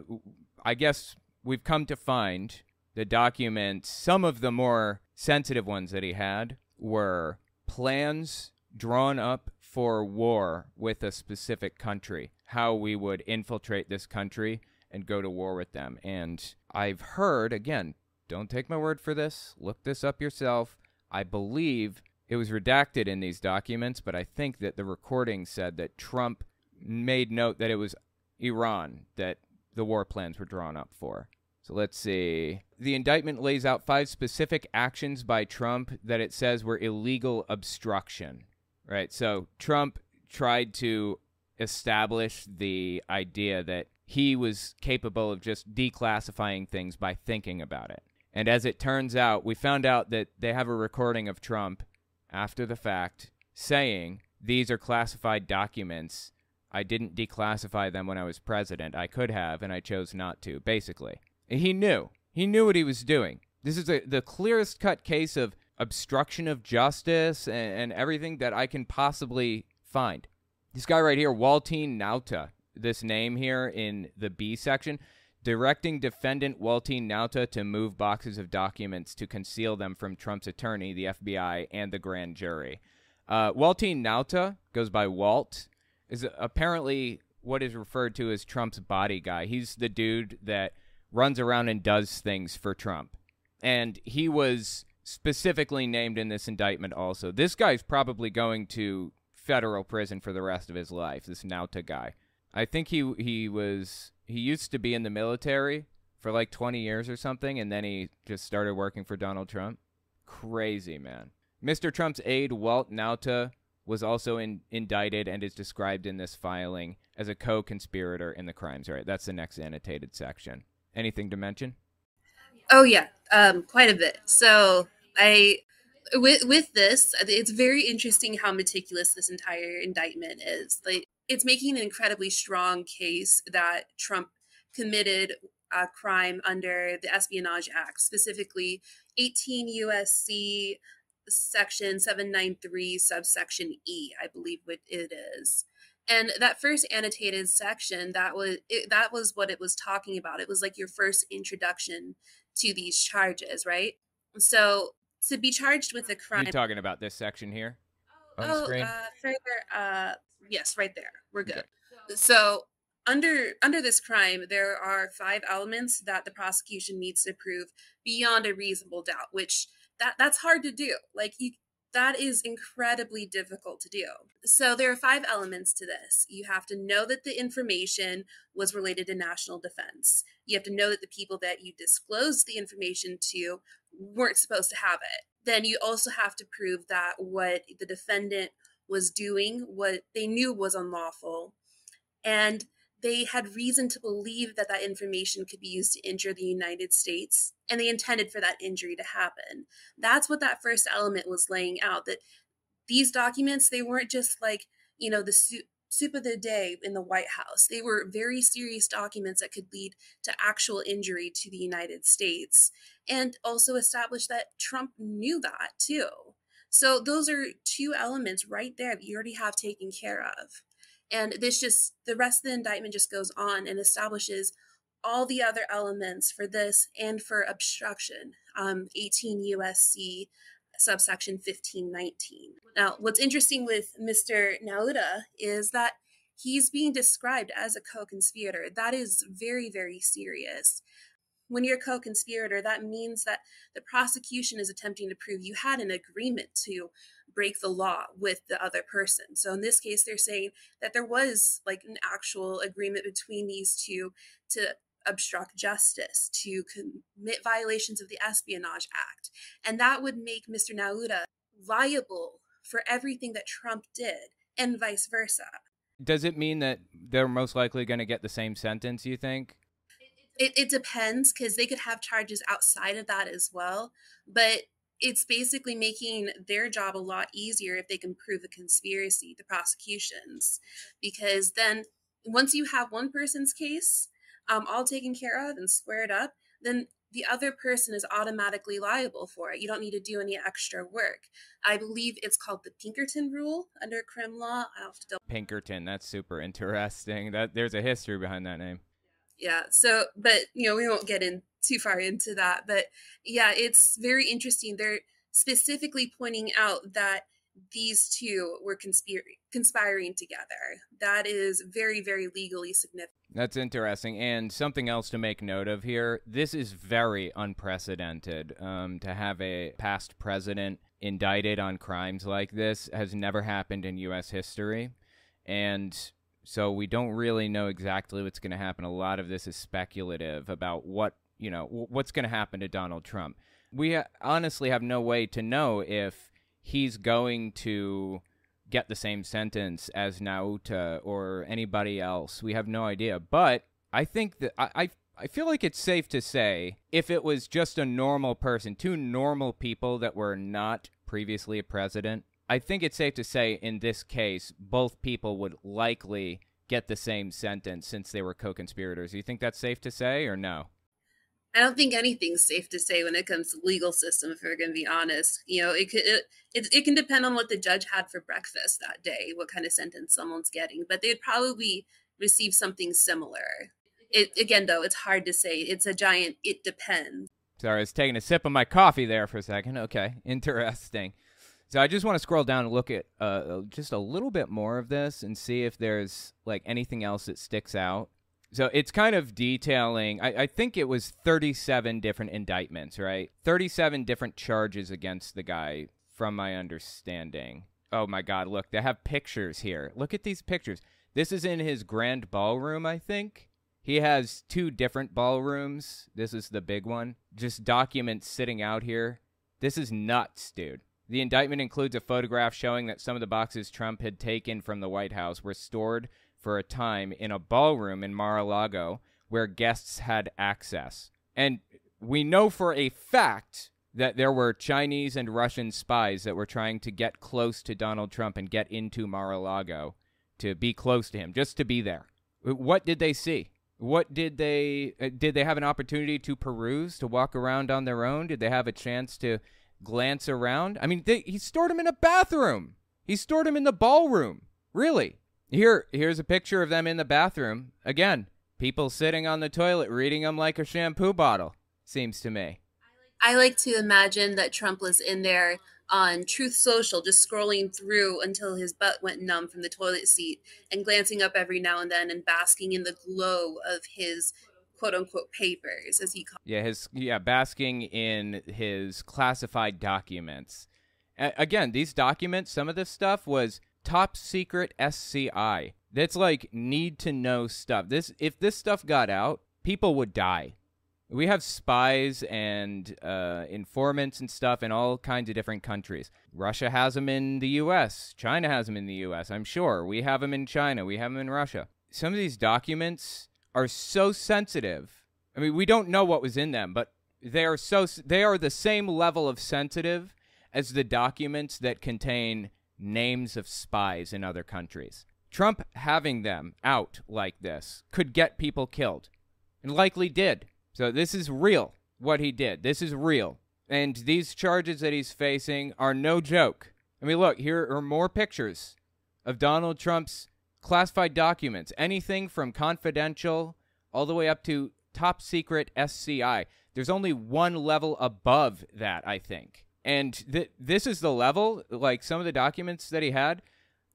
I guess we've come to find the documents, some of the more sensitive ones that he had, were plans drawn up for war with a specific country, how we would infiltrate this country and go to war with them. And I've heard, again, don't take my word for this, look this up yourself. I believe it was redacted in these documents, but I think that the recording said that Trump made note that it was Iran that the war plans were drawn up for. So let's see. The indictment lays out five specific actions by Trump that it says were illegal obstruction. Right? So Trump tried to establish the idea that he was capable of just declassifying things by thinking about it. And as it turns out, we found out that they have a recording of Trump after the fact saying, These are classified documents. I didn't declassify them when I was president. I could have, and I chose not to, basically. He knew. He knew what he was doing. This is a, the clearest cut case of obstruction of justice and, and everything that I can possibly find. This guy right here, Waltine Nauta, this name here in the B section, directing defendant Waltine Nauta to move boxes of documents to conceal them from Trump's attorney, the FBI, and the grand jury. Uh, Waltine Nauta goes by Walt, is apparently what is referred to as Trump's body guy. He's the dude that runs around and does things for Trump. And he was specifically named in this indictment also. This guy's probably going to federal prison for the rest of his life, this Nauta guy. I think he he was he used to be in the military for like 20 years or something and then he just started working for Donald Trump. Crazy, man. Mr. Trump's aide Walt Nauta was also in, indicted and is described in this filing as a co-conspirator in the crimes. Right, that's the next annotated section. Anything to mention? Oh yeah, um, quite a bit. So I with with this, it's very interesting how meticulous this entire indictment is. Like it's making an incredibly strong case that Trump committed a crime under the Espionage Act, specifically 18 USC section 793 subsection E, I believe what it is and that first annotated section that was it, that was what it was talking about. It was like your first introduction to these charges right? So to be charged with a crime you talking about this section here? On oh, screen? uh, further uh yes right there. We're good. Okay. so under under this crime there are five elements that the prosecution needs to prove beyond a reasonable doubt which that that's hard to do. Like you that is incredibly difficult to do. So, there are five elements to this. You have to know that the information was related to national defense. You have to know that the people that you disclosed the information to weren't supposed to have it. Then you also have to prove that what the defendant was doing what they knew was unlawful. And they had reason to believe that that information could be used to injure the United States, and they intended for that injury to happen. That's what that first element was laying out that these documents, they weren't just like, you know, the soup, soup of the day in the White House. They were very serious documents that could lead to actual injury to the United States, and also establish that Trump knew that too. So, those are two elements right there that you already have taken care of. And this just, the rest of the indictment just goes on and establishes all the other elements for this and for obstruction, um, 18 USC subsection 1519. Now, what's interesting with Mr. Nauta is that he's being described as a co conspirator. That is very, very serious. When you're a co conspirator, that means that the prosecution is attempting to prove you had an agreement to break the law with the other person. So in this case, they're saying that there was like an actual agreement between these two to obstruct justice, to commit violations of the Espionage Act. And that would make Mr. Nauta liable for everything that Trump did and vice versa. Does it mean that they're most likely going to get the same sentence, you think? It, it depends because they could have charges outside of that as well. But it's basically making their job a lot easier if they can prove a conspiracy, the prosecutions, because then once you have one person's case um, all taken care of and squared up, then the other person is automatically liable for it. You don't need to do any extra work. I believe it's called the Pinkerton rule under crim law. I have to Pinkerton, that's super interesting. That there's a history behind that name. Yeah. So, but you know, we won't get in too far into that, but yeah, it's very interesting. They're specifically pointing out that these two were conspir- conspiring together. That is very, very legally significant. That's interesting. And something else to make note of here this is very unprecedented. Um, to have a past president indicted on crimes like this has never happened in U.S. history. And so we don't really know exactly what's going to happen. A lot of this is speculative about what, you know, what's going to happen to Donald Trump. We honestly have no way to know if he's going to get the same sentence as Nauta or anybody else. We have no idea. But I think that I, I I feel like it's safe to say if it was just a normal person, two normal people that were not previously a president, I think it's safe to say in this case both people would likely get the same sentence since they were co-conspirators. Do you think that's safe to say or no? I don't think anything's safe to say when it comes to legal system. If we're going to be honest, you know, it could it, it, it can depend on what the judge had for breakfast that day, what kind of sentence someone's getting, but they'd probably receive something similar. It again, though, it's hard to say. It's a giant. It depends. Sorry, I was taking a sip of my coffee there for a second. Okay, [LAUGHS] interesting. So I just want to scroll down and look at uh, just a little bit more of this and see if there's like anything else that sticks out. So it's kind of detailing, I, I, think it was 37 different indictments, right? 37 different charges against the guy, from my understanding. Oh my God, look, they have pictures here. Look at these pictures. This is in his grand ballroom, I think. He has two different ballrooms. This is the big one. Just documents sitting out here. This is nuts, dude. The indictment includes a photograph showing that some of the boxes Trump had taken from the White House were stored for a time in a ballroom in Mar a Lago where guests had access. And we know for a fact that there were Chinese and Russian spies that were trying to get close to Donald Trump and get into Mar a Lago to be close to him, just to be there. What did they see? What did they uh, did they have an opportunity to peruse, to walk around on their own? Did they have a chance to glance around? I mean, they, he stored him in a bathroom. He stored him in the ballroom. Really? Here, here's a picture of them in the bathroom. Again, people sitting on the toilet reading them like a shampoo bottle. Seems to me. I like to imagine that Trump was in there on Truth Social, just scrolling through until his butt went numb from the toilet seat and glancing up every now and then and basking in the glow of his quote unquote papers, as he called. Yeah, his yeah, basking in his classified documents. A- again, these documents, some of this stuff was top secret SCI. That's like need to know stuff. This if this stuff got out, people would die. We have spies and uh, informants and stuff in all kinds of different countries. Russia has them in the U.S. China has them in the U.S. I'm sure we have them in China. We have them in Russia. Some of these documents are so sensitive. I mean, we don't know what was in them, but they are so they are the same level of sensitive as the documents that contain names of spies in other countries. Trump having them out like this could get people killed, and likely did. So this is real. What he did. This is real. And these charges that he's facing are no joke. I mean, look, here are more pictures of Donald Trump's classified documents. Anything from confidential all the way up to top secret SCI. There's only one level above that, I think. And th- this is the level, like some of the documents that he had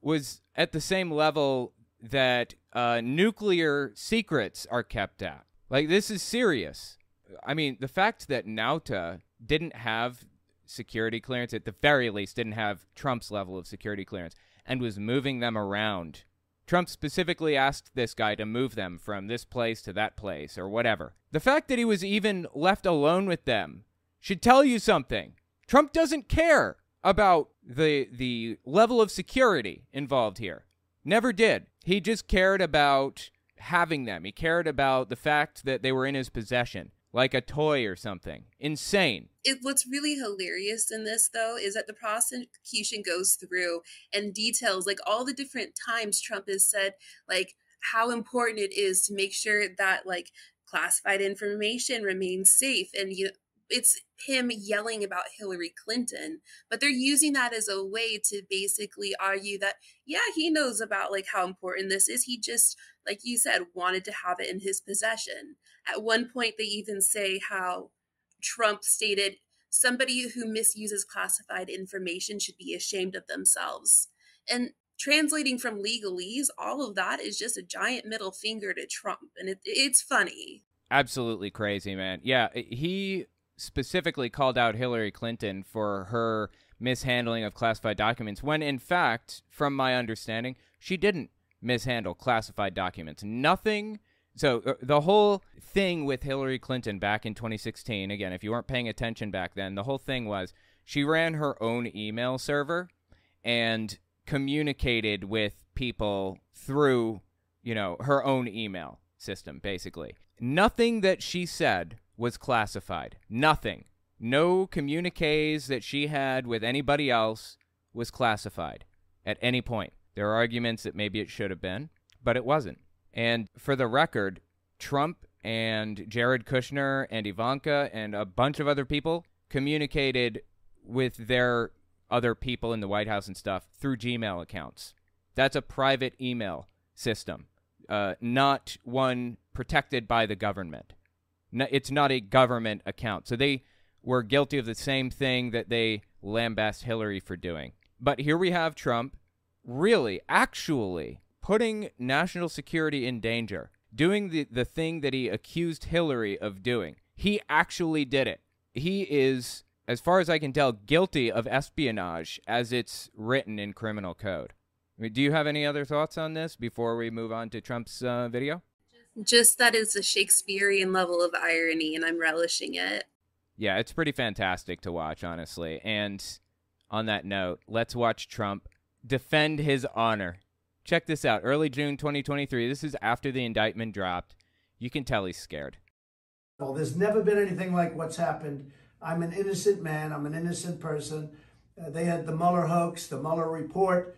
was at the same level that uh, nuclear secrets are kept at. Like, this is serious. I mean, the fact that Nauta didn't have security clearance, at the very least, didn't have Trump's level of security clearance, and was moving them around. Trump specifically asked this guy to move them from this place to that place or whatever. The fact that he was even left alone with them should tell you something. Trump doesn't care about the the level of security involved here. Never did. He just cared about having them. He cared about the fact that they were in his possession, like a toy or something. Insane. It, what's really hilarious in this, though, is that the prosecution goes through and details like all the different times Trump has said like how important it is to make sure that like classified information remains safe and you it's him yelling about Hillary Clinton, but they're using that as a way to basically argue that yeah, he knows about like how important this is. He just like you said wanted to have it in his possession. At one point they even say how Trump stated somebody who misuses classified information should be ashamed of themselves. And translating from legalese, all of that is just a giant middle finger to Trump and it, it's funny. Absolutely crazy, man. Yeah, he specifically called out Hillary Clinton for her mishandling of classified documents when in fact from my understanding she didn't mishandle classified documents nothing so uh, the whole thing with Hillary Clinton back in 2016 again if you weren't paying attention back then the whole thing was she ran her own email server and communicated with people through you know her own email system basically nothing that she said was classified. Nothing. No communiques that she had with anybody else was classified at any point. There are arguments that maybe it should have been, but it wasn't. And for the record, Trump and Jared Kushner and Ivanka and a bunch of other people communicated with their other people in the White House and stuff through Gmail accounts. That's a private email system, uh, not one protected by the government. No, it's not a government account. So they were guilty of the same thing that they lambast Hillary for doing. But here we have Trump really, actually putting national security in danger, doing the, the thing that he accused Hillary of doing. He actually did it. He is, as far as I can tell, guilty of espionage as it's written in criminal code. I mean, do you have any other thoughts on this before we move on to Trump's uh, video? just that is a Shakespearean level of irony, and I'm relishing it. Yeah, it's pretty fantastic to watch, honestly. And on that note, let's watch Trump defend his honor. Check this out. Early June 2023. This is after the indictment dropped. You can tell he's scared. Well, there's never been anything like what's happened. I'm an innocent man. I'm an innocent person. Uh, they had the Mueller hoax, the Mueller report,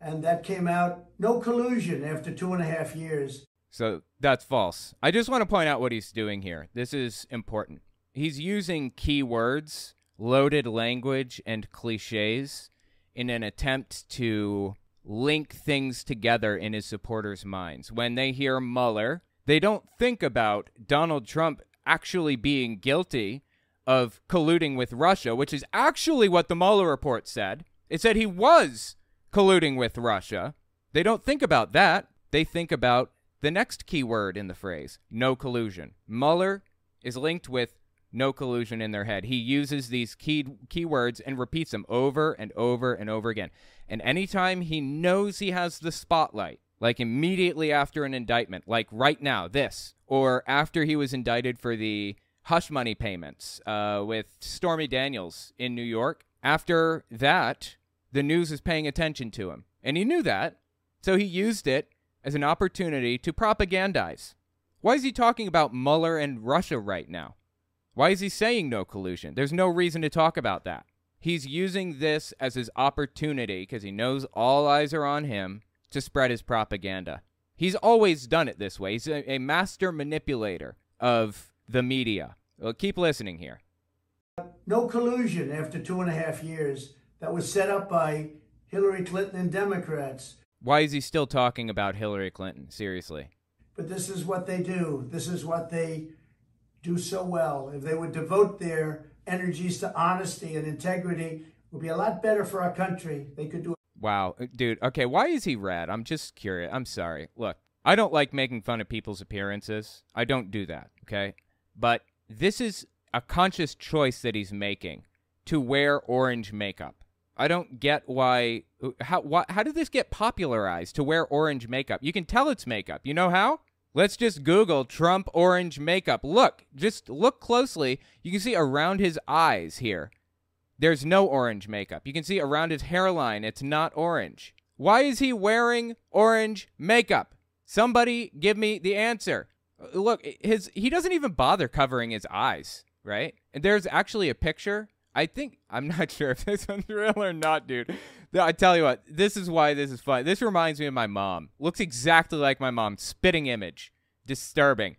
and that came out. No collusion after two and a half years. So that's false. I just want to point out what he's doing here. This is important. He's using keywords, loaded language, and cliches in an attempt to link things together in his supporters' minds. When they hear Mueller, they don't think about Donald Trump actually being guilty of colluding with Russia, which is actually what the Mueller report said. It said he was colluding with Russia. They don't think about that. They think about the next key word in the phrase, no collusion. Mueller is linked with no collusion in their head. He uses these key keywords and repeats them over and over and over again. And anytime he knows he has the spotlight, like immediately after an indictment, like right now, this, or after he was indicted for the hush money payments uh, with Stormy Daniels in New York. After that, the news is paying attention to him. And he knew that. So he used it as an opportunity to propagandize. Why is he talking about Mueller and Russia right now? Why is he saying no collusion? There's no reason to talk about that. He's using this as his opportunity because he knows all eyes are on him to spread his propaganda. He's always done it this way. He's a, a master manipulator of the media. Well, keep listening here. No collusion after two and a half years that was set up by Hillary Clinton and Democrats. Why is he still talking about Hillary Clinton? Seriously. But this is what they do. This is what they do so well. If they would devote their energies to honesty and integrity, it would be a lot better for our country. They could do Wow, uh, dude. Okay, why is he red? I'm just curious. I'm sorry. Look, I don't like making fun of people's appearances. I don't do that, okay? But this is a conscious choice that he's making to wear orange makeup. I don't get why how why, how did this get popularized to wear orange makeup? You can tell it's makeup. You know how? Let's just Google Trump orange makeup. Look, just look closely. You can see around his eyes here. There's no orange makeup. You can see around his hairline, it's not orange. Why is he wearing orange makeup? Somebody give me the answer. Look, his he doesn't even bother covering his eyes, right? And there's actually a picture. I think I'm [LAUGHS] not sure if this one's real or not, dude. I tell you what, this is why this is fun. This reminds me of my mom. Looks exactly like my mom. Spitting image. Disturbing.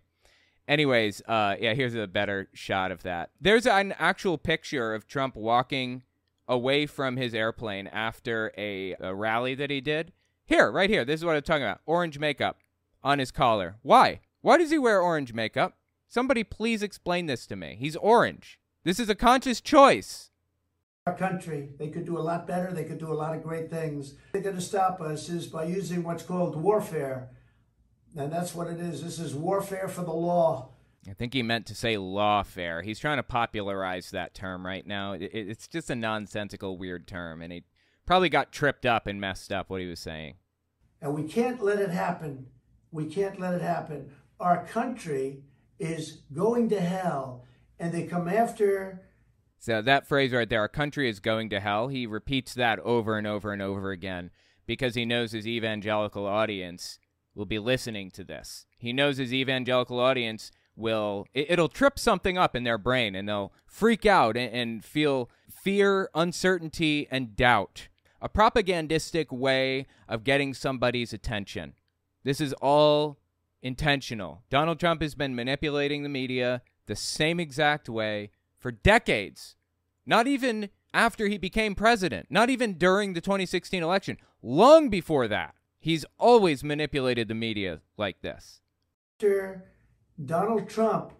Anyways, uh, yeah, here's a better shot of that. There's an actual picture of Trump walking away from his airplane after a, a rally that he did. Here, right here. This is what I'm talking about. Orange makeup on his collar. Why? Why does he wear orange makeup? Somebody please explain this to me. He's orange. This is a conscious choice. Our country, they could do a lot better. They could do a lot of great things. They're going to stop us is by using what's called warfare. And that's what it is. This is warfare for the law. I think he meant to say lawfare. He's trying to popularize that term right now. It's just a nonsensical, weird term, and he probably got tripped up and messed up what he was saying. And we can't let it happen. We can't let it happen. Our country is going to hell, and they come after. So that phrase right there, our country is going to hell, he repeats that over and over and over again because he knows his evangelical audience will be listening to this. He knows his evangelical audience will it, will trip something up in their brain and they'll freak out and, and feel fear, uncertainty, and doubt. A propagandistic way of getting somebody's attention. This is all intentional. Donald Trump has been manipulating the media the same exact way for decades. Not even after he became president, not even during the 2016 election, long before that. He's always manipulated the media like this. After Donald Trump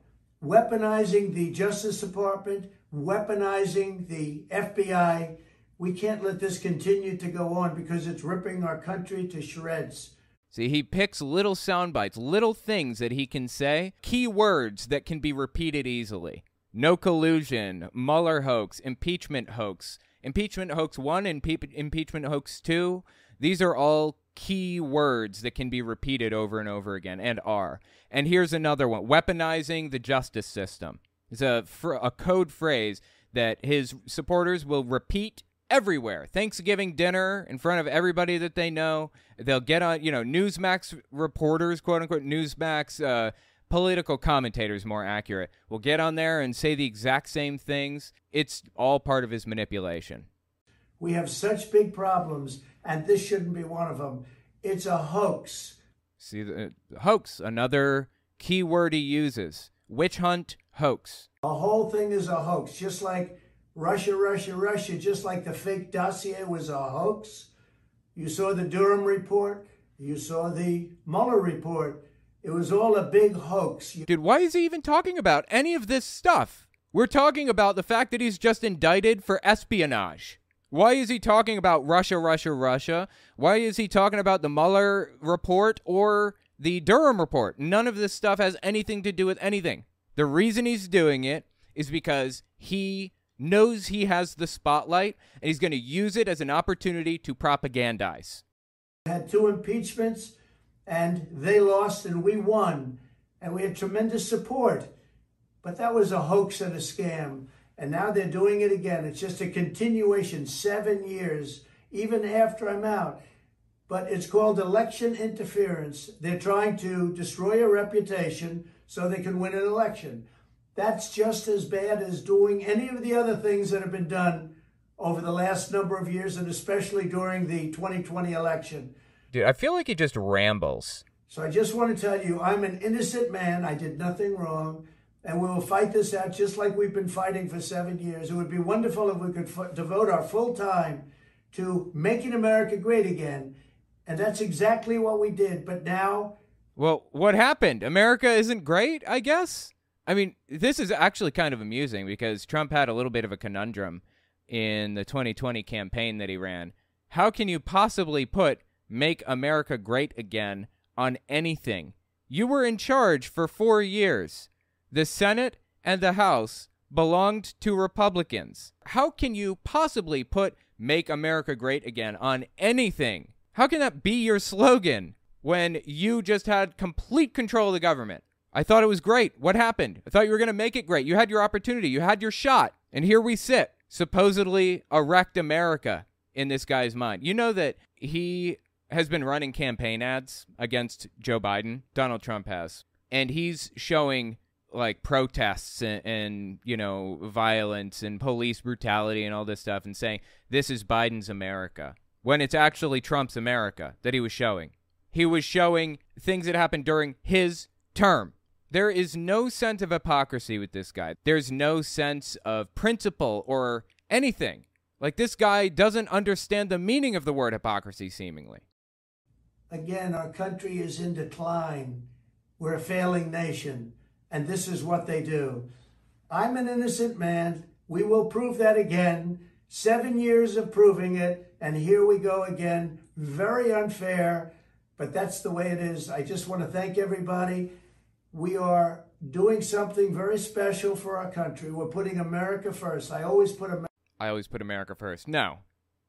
weaponizing the Justice Department, weaponizing the FBI, we can't let this continue to go on because it's ripping our country to shreds. See, he picks little sound bites, little things that he can say, key words that can be repeated easily. No collusion, Mueller hoax, impeachment hoax, impeachment hoax 1, impe- impeachment hoax 2. These are all key words that can be repeated over and over again and are. And here's another one weaponizing the justice system. It's a, fr- a code phrase that his supporters will repeat everywhere. Thanksgiving dinner in front of everybody that they know. They'll get on, you know, Newsmax reporters, quote unquote, Newsmax uh, political commentators, more accurate, will get on there and say the exact same things. It's all part of his manipulation. We have such big problems, and this shouldn't be one of them. It's a hoax. See, the uh, hoax, another key word he uses witch hunt, hoax. The whole thing is a hoax, just like Russia, Russia, Russia, just like the fake dossier was a hoax. You saw the Durham report, you saw the Mueller report. It was all a big hoax. Dude, why is he even talking about any of this stuff? We're talking about the fact that he's just indicted for espionage. Why is he talking about Russia, Russia, Russia? Why is he talking about the Mueller report or the Durham report? None of this stuff has anything to do with anything. The reason he's doing it is because he knows he has the spotlight and he's going to use it as an opportunity to propagandize. Had two impeachments and they lost and we won. And we had tremendous support. But that was a hoax and a scam. And now they're doing it again. It's just a continuation, seven years, even after I'm out. But it's called election interference. They're trying to destroy a reputation so they can win an election. That's just as bad as doing any of the other things that have been done over the last number of years, and especially during the 2020 election. Dude, I feel like he just rambles. So I just want to tell you, I'm an innocent man. I did nothing wrong. And we will fight this out just like we've been fighting for seven years. It would be wonderful if we could f- devote our full time to making America great again. And that's exactly what we did. But now. Well, what happened? America isn't great, I guess? I mean, this is actually kind of amusing because Trump had a little bit of a conundrum in the 2020 campaign that he ran. How can you possibly put Make America Great Again on anything? You were in charge for four years. The Senate and the House belonged to Republicans. How can you possibly put Make America Great Again on anything? How can that be your slogan when you just had complete control of the government? I thought it was great. What happened? I thought you were going to make it great. You had your opportunity, you had your shot. And here we sit, supposedly a wrecked America in this guy's mind. You know that he has been running campaign ads against Joe Biden, Donald Trump has. And he's showing like protests and, and, you know violence and police brutality and all this stuff and saying this is Biden's America when it's actually Trump's America that he was showing. He was showing things that happened during his term. There is no sense of hypocrisy with this guy. There's no sense of principle or anything. Like this guy doesn't understand the meaning of the word hypocrisy seemingly. Again, our country is in decline. We're a failing nation and this is what they do. I'm an innocent man. We will prove that again. Seven years of proving it, and here we go again. Very unfair, but that's the way it is. I just want to thank everybody. We are doing something very special for our country. We're putting America first. I always put America. I always put America first. No,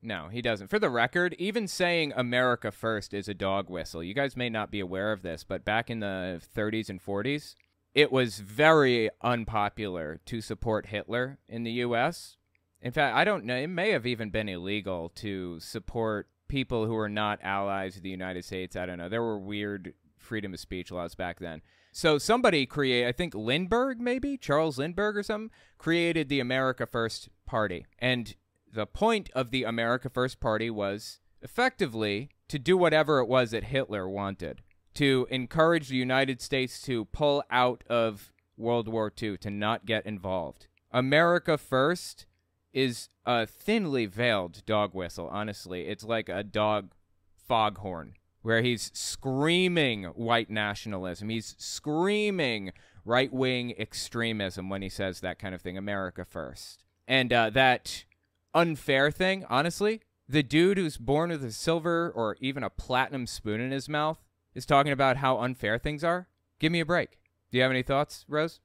no, he doesn't. For the record, even saying America first is a dog whistle. You guys may not be aware of this, but back in the 30s and 40s, it was very unpopular to support Hitler in the U.S. In fact, I don't know, it may have even been illegal to support people who were not allies of the United States. I don't know. There were weird freedom of speech laws back then. So somebody created, I think Lindbergh, maybe Charles Lindbergh or something, created the America First Party. And the point of the America First Party was effectively to do whatever it was that Hitler wanted to encourage the United States to pull out of World War II, to not get involved. America First is a thinly veiled dog whistle, honestly. It's like a dog foghorn where he's screaming white nationalism. He's screaming right wing extremism when he says that kind of thing America First. And uh, that unfair thing, honestly, the dude who's born with a silver or even a platinum spoon in his mouth is talking about how unfair things are. Give me a break. Do you have any thoughts, Rose?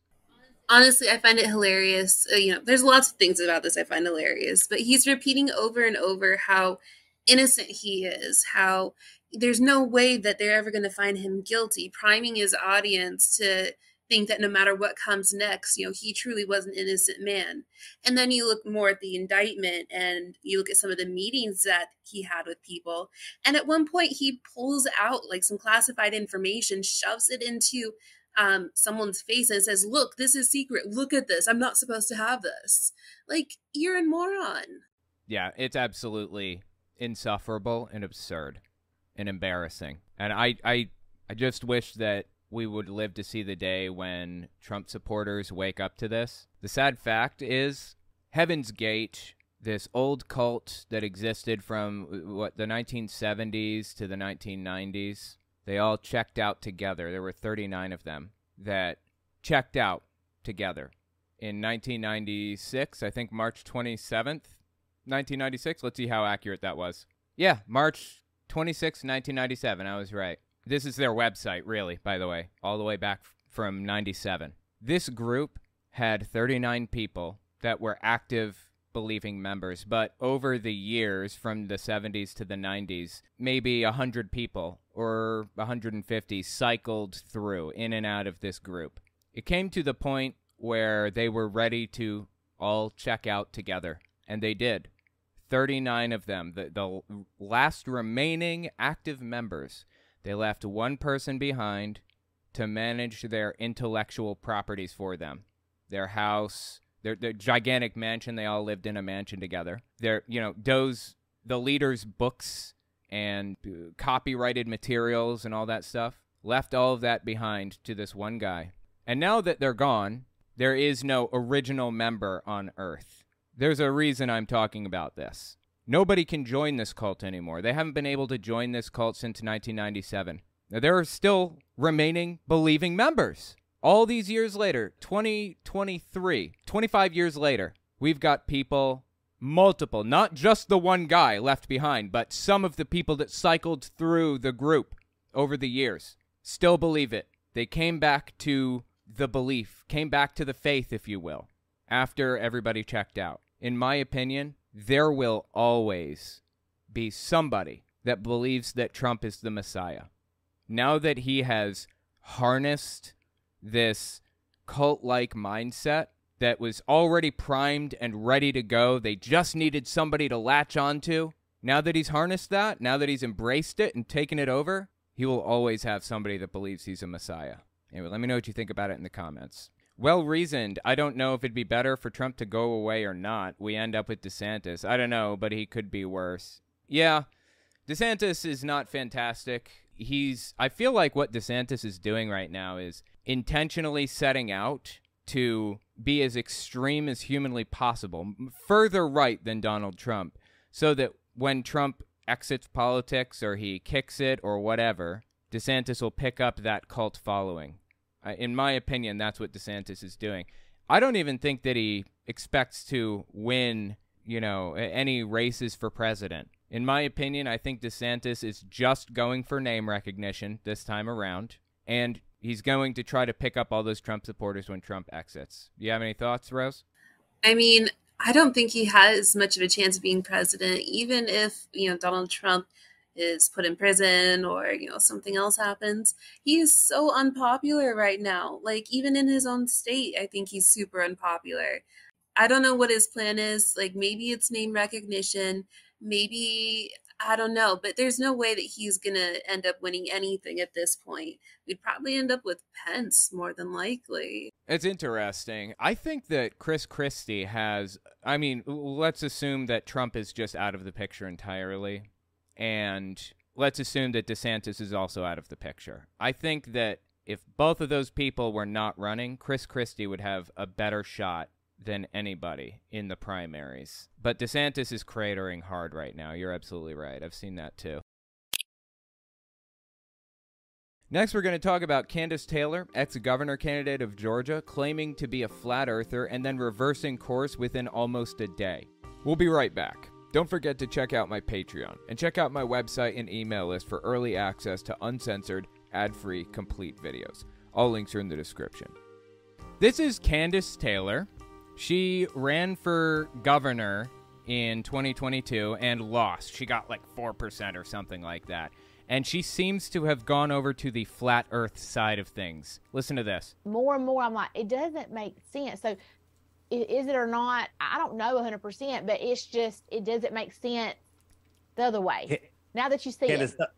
Honestly, I find it hilarious. Uh, you know, there's lots of things about this I find hilarious, but he's repeating over and over how innocent he is, how there's no way that they're ever going to find him guilty, priming his audience to think that no matter what comes next, you know, he truly was an innocent man. And then you look more at the indictment and you look at some of the meetings that he had with people. And at one point, he pulls out like some classified information, shoves it into um, someone's face and says, Look, this is secret. Look at this. I'm not supposed to have this. Like, you're a moron. Yeah, it's absolutely insufferable and absurd and embarrassing. And I, I, I just wish that we would live to see the day when Trump supporters wake up to this. The sad fact is, Heaven's Gate, this old cult that existed from uh, what the 1970s to the 1990s, they all checked out together. There were 39 of them that checked out together. In 1996, I think March 27th, 1996. Let's see how accurate that was. Yeah, March 26, 1997. I was right. This is their website, really, by the way, all the way back from 97. This group had 39 people that were active believing members, but over the years from the 70s to the 90s, maybe 100 people or 150 cycled through in and out of this group. It came to the point where they were ready to all check out together, and they did. 39 of them, the, the last remaining active members, they left one person behind to manage their intellectual properties for them. Their house, their, their gigantic mansion, they all lived in a mansion together. Their, you know, those, the leaders' books and uh, copyrighted materials and all that stuff, left all of that behind to this one guy. And now that they're gone, there is no original member on Earth. There's a reason I'm talking about this. Nobody can join this cult anymore. They haven't been able to join this cult since 1997. Now, there are still remaining believing members. All these years later, 2023, 25 years later, we've got people, multiple, not just the one guy left behind, but some of the people that cycled through the group over the years still believe it. They came back to the belief, came back to the faith, if you will, after everybody checked out. In my opinion, there will always be somebody that believes that Trump is the Messiah. Now that he has harnessed this cult like mindset that was already primed and ready to go, they just needed somebody to latch onto. Now that he's harnessed that, now that he's embraced it and taken it over, he will always have somebody that believes he's a Messiah. Anyway, let me know what you think about it in the comments. Well reasoned. I don't know if it'd be better for Trump to go away or not. We end up with DeSantis. I don't know, but he could be worse. Yeah, DeSantis is not fantastic. He's. I feel like what DeSantis is doing right now is intentionally setting out to be as extreme as humanly possible, further right than Donald Trump, so that when Trump exits politics or he kicks it or whatever, DeSantis will pick up that cult following. In my opinion, that's what DeSantis is doing. I don't even think that he expects to win, you know, any races for president. In my opinion, I think DeSantis is just going for name recognition this time around, and he's going to try to pick up all those Trump supporters when Trump exits. Do you have any thoughts, Rose? I mean, I don't think he has much of a chance of being president, even if, you know, Donald Trump is put in prison or, you know, something else happens. He is so unpopular right now. Like, even in his own state, I think he's super unpopular. I don't know what his plan is. Like, maybe it's name recognition. Maybe I don't know, but there's no way that he's to end up winning anything at this point. We'd probably end up with Pence more than likely. It's interesting. I think that Chris Christie has, I mean, let's assume that Trump is just out of the picture entirely. And let's assume that DeSantis is also out of the picture. I think that if both of those people were not running, Chris Christie would have a better shot than anybody in the primaries. But DeSantis is cratering hard right now. You're absolutely right. I've seen that too. Next, we're going to talk about Kandiss Taylor, ex governor candidate of Georgia, claiming to be a flat earther and then reversing course within almost a day. We'll be right back. Don't forget to check out my Patreon and check out my website and email list for early access to uncensored, ad free, complete videos. All links are in the description. This is Kandiss Taylor, she ran for governor in 2022 and lost. She got like 4% or something like that. And she seems to have gone over to the flat earth side of things. Listen to this. More and more, I'm like, it doesn't make sense. So, is it or not? I don't know 100%, but it's just, it doesn't make sense the other way. now that you see it. The,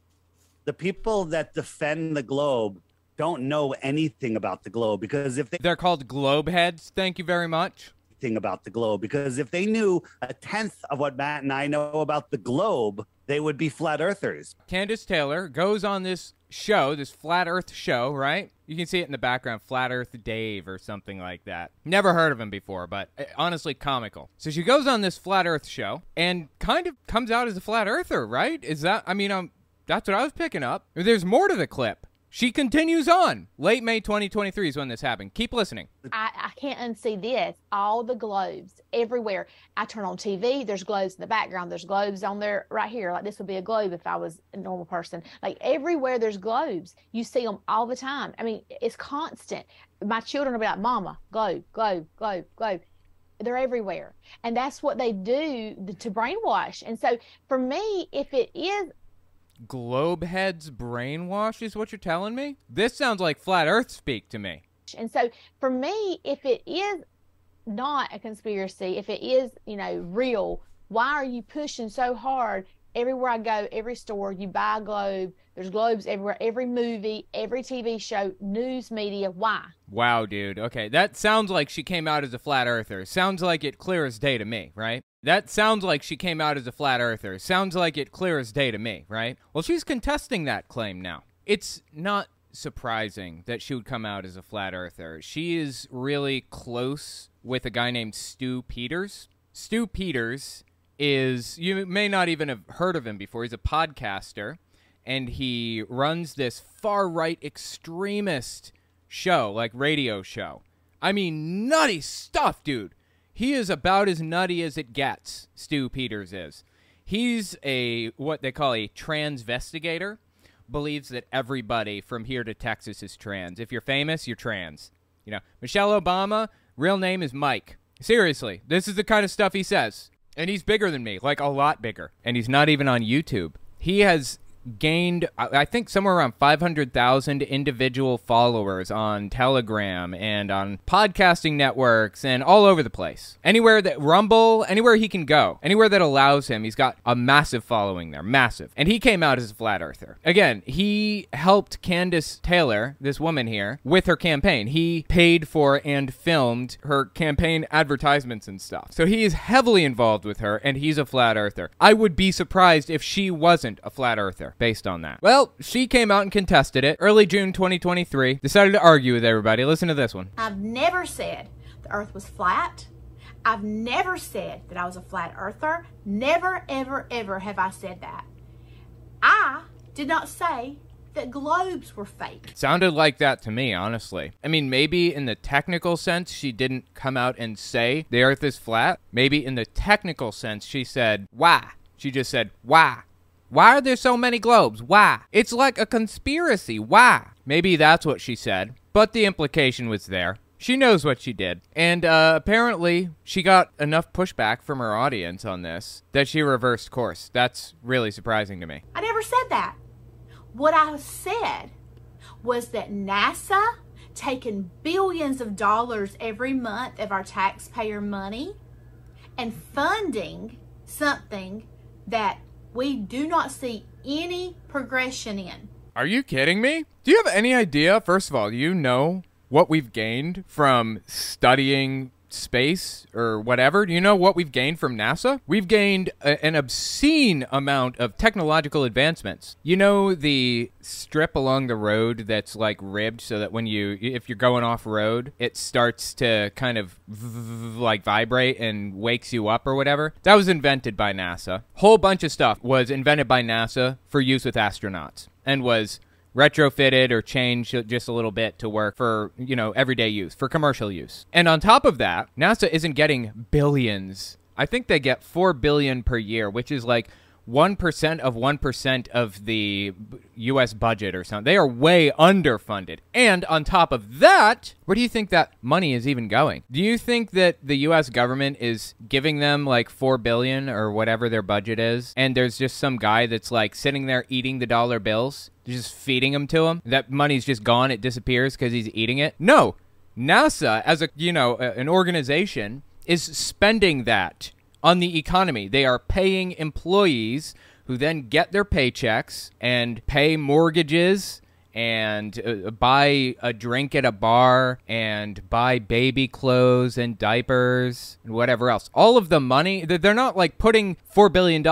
the people that defend the globe don't know anything about the globe because if they they're called globe heads thank you very much thing about the globe because if they knew a tenth of what matt and i know about the globe they would be flat earthers Kandiss taylor goes on this show this flat earth show right? You can see it in the background flat earth dave or something like that. Never heard of him before but eh, honestly comical. So she goes on this flat earth show and kind of comes out as a flat earther right? Is that i mean um that's what i was picking up. There's more to the clip she continues on. Late May 2023 is when this happened. Keep listening. I, I can't unsee this. All the globes everywhere. I turn on TV, there's globes in the background. There's globes on there right here. Like this would be a globe if I was a normal person. Like everywhere there's globes. You see them all the time. I mean, it's constant. My children will be like, Mama, globe, globe, globe, globe they're everywhere and that's what they do to brainwash and so for me if it is globe heads brainwash is what you're telling me? This sounds like flat earth speak to me. And so for me, if it is not a conspiracy, if it is, you know, real, why are you pushing so hard? Everywhere I go, every store, you buy a globe. There's globes everywhere. Every movie, every TV show, news media. Why? Wow, dude. Okay, that sounds like she came out as a flat earther. Sounds like it clear as day to me, right? That sounds like she came out as a flat earther. Sounds like it clear as day to me, right? Well, she's contesting that claim now. It's not surprising that she would come out as a flat earther. She is really close with a guy named Stu Peters. Stu Peters is, you may not even have heard of him before. He's a podcaster and he runs this far right extremist show, like radio show. I mean, nutty stuff, dude. He is about as nutty as it gets, Stu Peters is. He's a what they call a transvestigator, believes that everybody from here to Texas is trans. If you're famous, you're trans. You know, Michelle Obama, real name is Mike. Seriously, this is the kind of stuff he says. And he's bigger than me, like a lot bigger. And he's not even on YouTube. He has gained I think somewhere around 500,000 individual followers on Telegram and on podcasting networks and all over the place. Anywhere that Rumble, anywhere he can go, anywhere that allows him, he's got a massive following there, massive. And he came out as a flat earther. Again, he helped Kandiss Taylor, this woman here, with her campaign. He paid for and filmed her campaign advertisements and stuff. So he is heavily involved with her and he's a flat earther. I would be surprised if she wasn't a flat earther based on that. Well, she came out and contested it early June 2023, decided to argue with everybody. Listen to this one. I've never said the earth was flat. I've never said that I was a flat earther. Never, ever, ever have I said that. I did not say that globes were fake. Sounded like that to me, honestly. I mean, maybe in the technical sense, she didn't come out and say the earth is flat. Maybe in the technical sense, she said, why? She just said, why? Why are there so many globes? Why? It's like a conspiracy. Why? Maybe that's what she said, but the implication was there. She knows what she did. And uh, apparently, she got enough pushback from her audience on this that she reversed course. That's really surprising to me. I never said that. What I said was that NASA taking billions of dollars every month of our taxpayer money and funding something that we do not see any progression in. Are you kidding me? Do you have any idea? First of all, you know what we've gained from studying space or whatever. Do you know what we've gained from NASA? We've gained a, an obscene amount of technological advancements. You know the strip along the road that's like ribbed so that when you if you're going off road, it starts to kind of v- like vibrate and wakes you up or whatever. That was invented by NASA. Whole bunch of stuff was invented by NASA for use with astronauts and was retrofitted or changed just a little bit to work for, you know, everyday use, for commercial use. And on top of that, NASA isn't getting billions. I think they get 4 billion per year, which is like 1% of 1% of the US budget or something. They are way underfunded. And on top of that, where do you think that money is even going? Do you think that the US government is giving them like 4 billion or whatever their budget is and there's just some guy that's like sitting there eating the dollar bills, just feeding them to him? That money's just gone, it disappears cuz he's eating it? No. NASA as a, you know, an organization is spending that on the economy. They are paying employees who then get their paychecks and pay mortgages and uh, buy a drink at a bar and buy baby clothes and diapers and whatever else. All of the money, they're not like putting $4 billion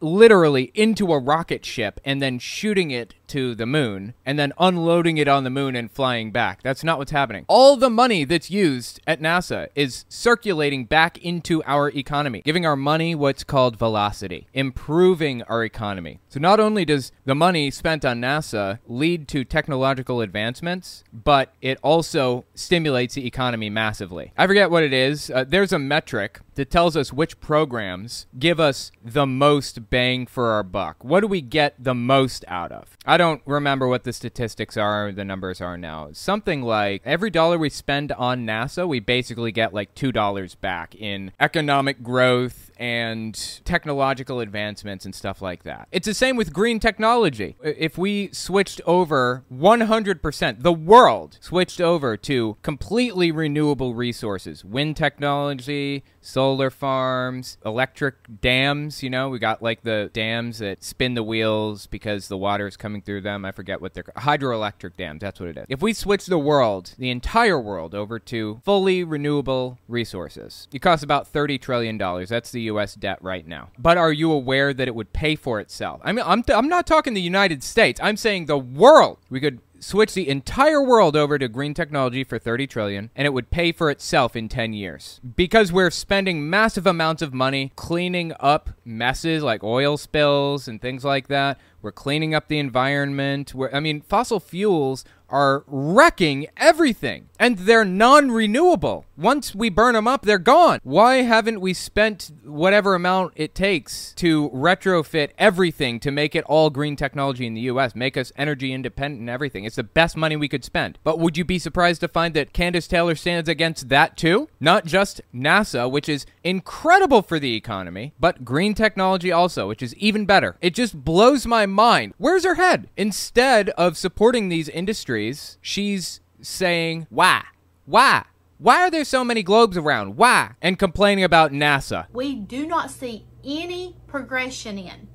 literally into a rocket ship and then shooting it to the moon and then unloading it on the moon and flying back. That's not what's happening. All the money that's used at NASA is circulating back into our economy, giving our money what's called velocity, improving our economy. So not only does the money spent on NASA lead to technological advancements, but it also stimulates the economy massively. I forget what it is. Uh, there's a metric that tells us which programs give us the most bang for our buck. What do we get the most out of? I don't remember what the statistics are, the numbers are now. Something like every dollar we spend on NASA, we basically get like $2 back in economic growth and technological advancements and stuff like that. It's the same with green technology. If we switched over 100%, the world switched over to completely renewable resources, wind technology, solar farms, electric dams, you know, we got like the dams that spin the wheels because the water is coming through them. I forget what they're hydroelectric dams, that's what it is. If we switch the world, the entire world over to fully renewable resources, it costs about 30 trillion dollars. That's the US debt right now. But are you aware that it would pay for itself? I mean, I'm, th- I'm not talking the United States. I'm saying the world. We could switch the entire world over to green technology for 30 trillion and it would pay for itself in 10 years because we're spending massive amounts of money cleaning up messes like oil spills and things like that we're cleaning up the environment we're, i mean fossil fuels are wrecking everything and they're non-renewable once we burn them up they're gone. Why haven't we spent whatever amount it takes to retrofit everything to make it all green technology in the US make us energy independent and everything? It's the best money we could spend. But would you be surprised to find that Kandiss Taylor stands against that too? Not just NASA which is incredible for the economy but green technology also which is even better. It just blows my mind. Where's her head? Instead of supporting these industries she's saying, why? Why? Why are there so many globes around? Why? And complaining about NASA. We do not see any progression in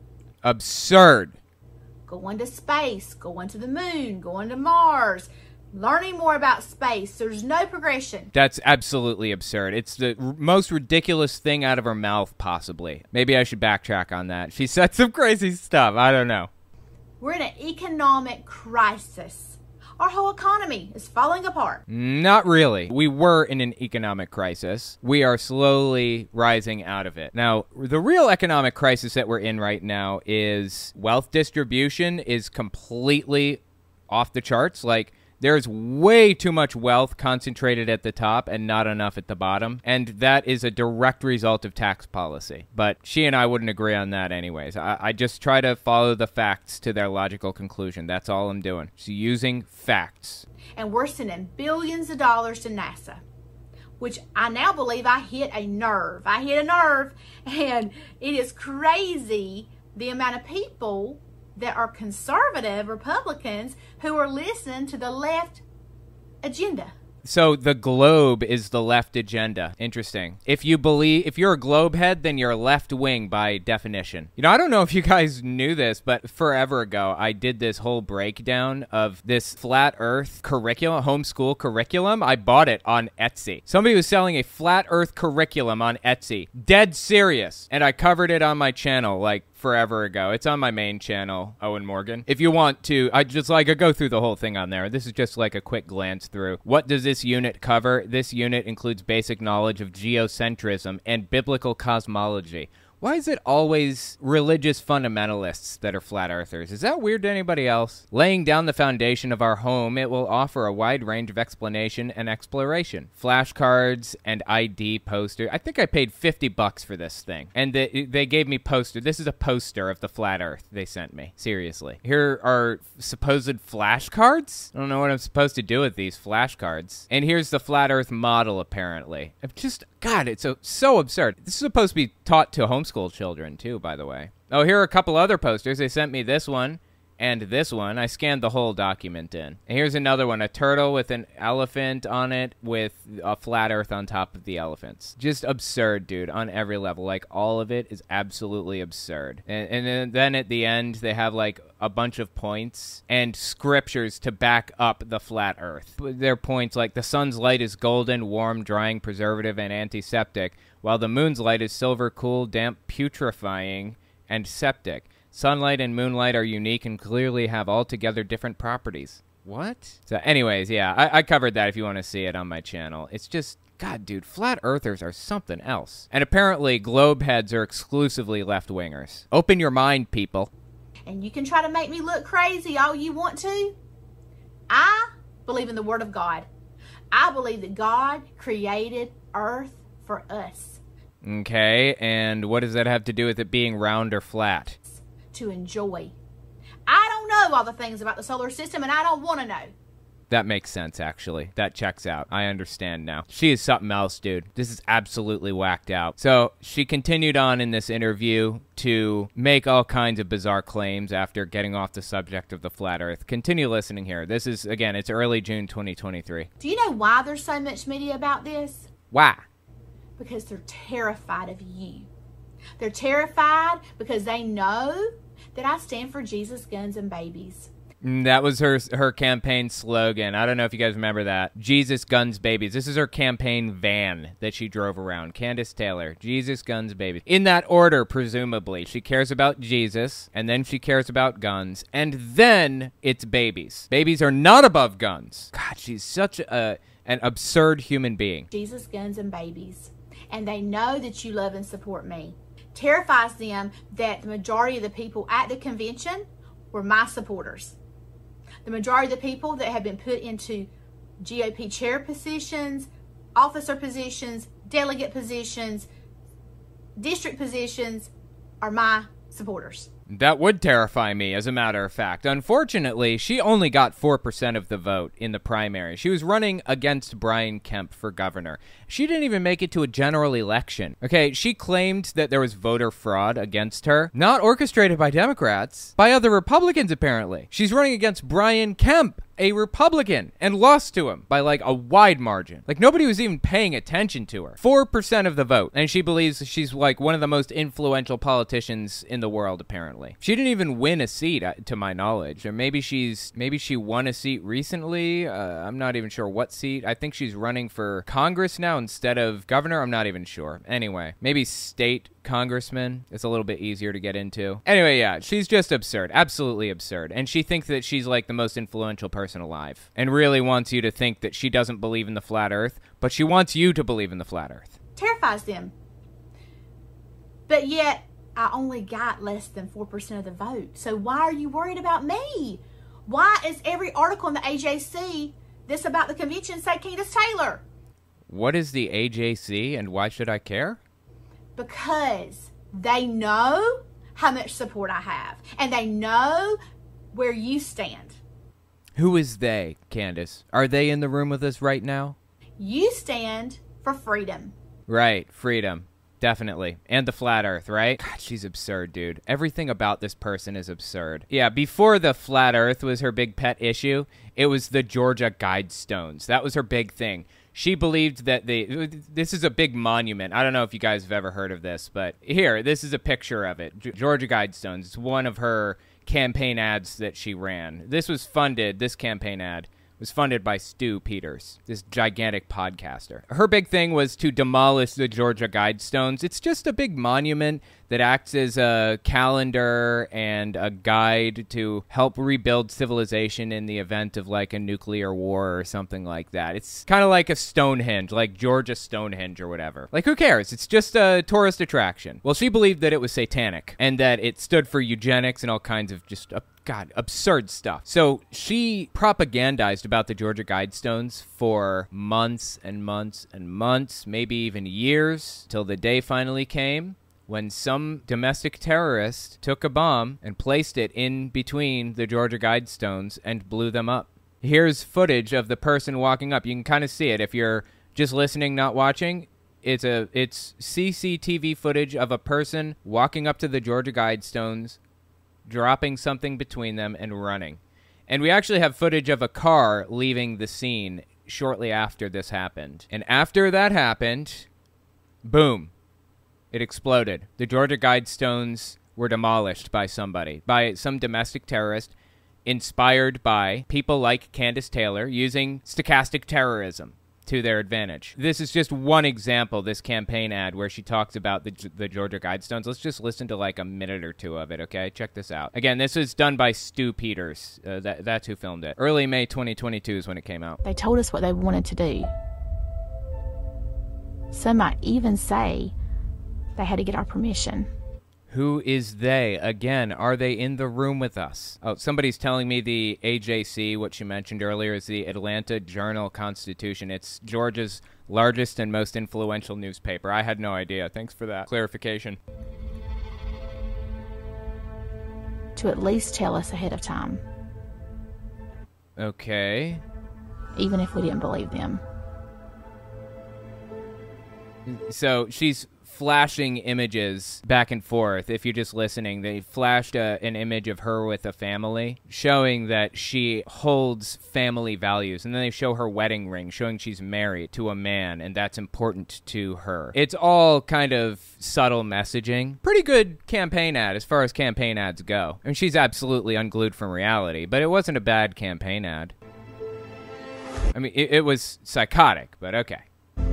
Absurd. going to space, going to the moon, going to Mars, learning more about space. There's no progression. That's absolutely absurd. It's the r- most ridiculous thing out of her mouth, possibly. Maybe I should backtrack on that. She said some [LAUGHS] crazy stuff. I don't know. We're in an economic crisis. Our whole economy is falling apart. Not really. We were in an economic crisis. We are slowly rising out of it. Now, the real economic crisis that we're in right now is wealth distribution is completely off the charts. Like, there's way too much wealth concentrated at the top and not enough at the bottom. And that is a direct result of tax policy. But she and I wouldn't agree on that, anyways. I, I just try to follow the facts to their logical conclusion. That's all I'm doing. She's using facts. And we're sending billions of dollars to NASA, which I now believe I hit a nerve. I hit a nerve, [LAUGHS] and it is crazy the amount of people that are conservative Republicans who are listening to the left agenda. So the globe is the left agenda. Interesting. If you believe if you're a globe head, then you're left wing by definition. You know, I don't know if you guys knew this, but forever ago I did this whole breakdown of this flat earth curriculum, homeschool curriculum. I bought it on Etsy. Somebody was selling a flat earth curriculum on Etsy. Dead serious. And I covered it on my channel like forever ago. It's on my main channel, Owen Morgan. If you want to, I just like I go through the whole thing on there. This is just like a quick glance through. What does this unit cover? This unit includes basic knowledge of geocentrism and biblical cosmology. Why is it always religious fundamentalists that are flat earthers? Is that weird to anybody else? Laying down the foundation of our home, it will offer a wide range of explanation and exploration. Flashcards and ID poster. I think I paid 50 bucks for this thing. And they, they gave me poster. This is a poster of the flat earth they sent me. Seriously. Here are supposed flashcards? I don't know what I'm supposed to do with these flashcards. And here's the flat earth model apparently. I'm just God, it's so so absurd. This is supposed to be taught to homeschool children too, by the way. Oh, here are a couple other posters. They sent me this one and this one. I scanned the whole document in. And here's another one: a turtle with an elephant on it, with a flat Earth on top of the elephants. Just absurd, dude, on every level. Like all of it is absolutely absurd. And, and then at the end, they have like a bunch of points and scriptures to back up the flat Earth. Their points like the sun's light is golden, warm, drying, preservative, and antiseptic, while the moon's light is silver, cool, damp, putrefying, and septic. Sunlight and moonlight are unique and clearly have altogether different properties. What? So, anyways, yeah, I, I covered that if you want to see it on my channel. It's just, God, dude, flat earthers are something else. And apparently, globe heads are exclusively left wingers. Open your mind, people. And you can try to make me look crazy all you want to. I believe in the Word of God. I believe that God created earth for us. Okay, and what does that have to do with it being round or flat? to enjoy. I don't know all the things about the solar system and I don't want to know. That makes sense, actually. That checks out. I understand now. She is something else, dude. This is absolutely whacked out. So she continued on in this interview to make all kinds of bizarre claims after getting off the subject of the flat earth. Continue listening here. This is, again, it's early June 2023. Do you know why there's so much media about this? Why? Because they're terrified of you. They're terrified because they know that I stand for Jesus, guns, and babies. Mm, That was her her campaign slogan. I don't know if you guys remember that. Jesus guns babies. This is her campaign van that she drove around. Kandiss Taylor. Jesus guns babies. In that order, presumably. She cares about Jesus, and then she cares about guns, and then it's babies. Babies are not above guns. God, she's such a an absurd human being. Jesus, guns, and babies. And they know that you love and support me. Terrifies them that the majority of the people at the convention were my supporters. The majority of the people that have been put into GOP chair positions, officer positions, delegate positions, district positions are my supporters. That would terrify me, as a matter of fact. Unfortunately, she only got 4% of the vote in the primary. She was running against Brian Kemp for governor. She didn't even make it to a general election. Okay, she claimed that there was voter fraud against her, not orchestrated by Democrats, by other Republicans, apparently. She's running against Brian Kemp. A Republican and lost to him by like a wide margin. Like nobody was even paying attention to her. 4% of the vote. And she believes she's like one of the most influential politicians in the world, apparently. She didn't even win a seat, uh, to my knowledge. Or maybe she's, maybe she won a seat recently. Uh, I'm not even sure what seat. I think she's running for Congress now instead of governor. I'm not even sure. Anyway, maybe state congressman. It's a little bit easier to get into. Anyway, yeah, she's just absurd. Absolutely absurd. And she thinks that she's like the most influential person alive and really wants you to think that she doesn't believe in the flat earth, but she wants you to believe in the flat earth. Terrifies them. But yet, I only got less than 4% of the vote. So why are you worried about me? Why is every article in the AJC this about the convention say Kandiss Taylor? What is the AJC and why should I care? Because they know how much support I have and they know where you stand. Who is they, Kandiss? Are they in the room with us right now? You stand for freedom. Right, freedom. Definitely. And the flat earth, right? God, she's absurd, dude. Everything about this person is absurd. Yeah, before the flat earth was her big pet issue, it was the Georgia Guidestones. That was her big thing. She believed that the this is a big monument. I don't know if you guys have ever heard of this, but here, this is a picture of it. Georgia Guidestones. It's one of her campaign ads that she ran. This was funded, this campaign ad was funded by Stu Peters, this gigantic podcaster. Her big thing was to demolish the Georgia Guidestones. It's just a big monument that acts as a calendar and a guide to help rebuild civilization in the event of like a nuclear war or something like that. It's kind of like a Stonehenge, like Georgia Stonehenge or whatever. Like, who cares? It's just a tourist attraction. Well, she believed that it was satanic and that it stood for eugenics and all kinds of just. God, absurd stuff. So she propagandized about the Georgia Guidestones for months and months and months, maybe even years, till the day finally came when some domestic terrorist took a bomb and placed it in between the Georgia Guidestones and blew them up. Here's footage of the person walking up. You can kind of see it if you're just listening, not watching. It's a it's CCTV footage of a person walking up to the Georgia Guidestones, dropping something between them and running. And we actually have footage of a car leaving the scene shortly after this happened. And after that happened, boom, it exploded. The Georgia Guidestones were demolished by somebody, by some domestic terrorist inspired by people like Kandiss Taylor using stochastic terrorism to their advantage. This is just one example, this campaign ad where she talks about the, the Georgia Guidestones. Let's just listen to like a minute or two of it, okay? Check this out. Again, this is done by Stu Peters. Uh, that, that's who filmed it. Early May 2022 is when it came out. They told us what they wanted to do. Some might even say they had to get our permission. Who is they? Again, are they in the room with us? Oh, somebody's telling me the AJC, what she mentioned earlier, is the Atlanta Journal Constitution. It's Georgia's largest and most influential newspaper. I had no idea. Thanks for that clarification. To at least tell us ahead of time, Okay. even if we didn't believe them. So she's flashing images back and forth. If you're just listening, they flashed a, an image of her with a family, showing that she holds family values. And then they show her wedding ring, showing she's married to a man, and that's important to her. It's all kind of subtle messaging. Pretty good campaign ad as far as campaign ads go. I mean, she's absolutely unglued from reality, but it wasn't a bad campaign ad. I mean, it, it was psychotic, but okay.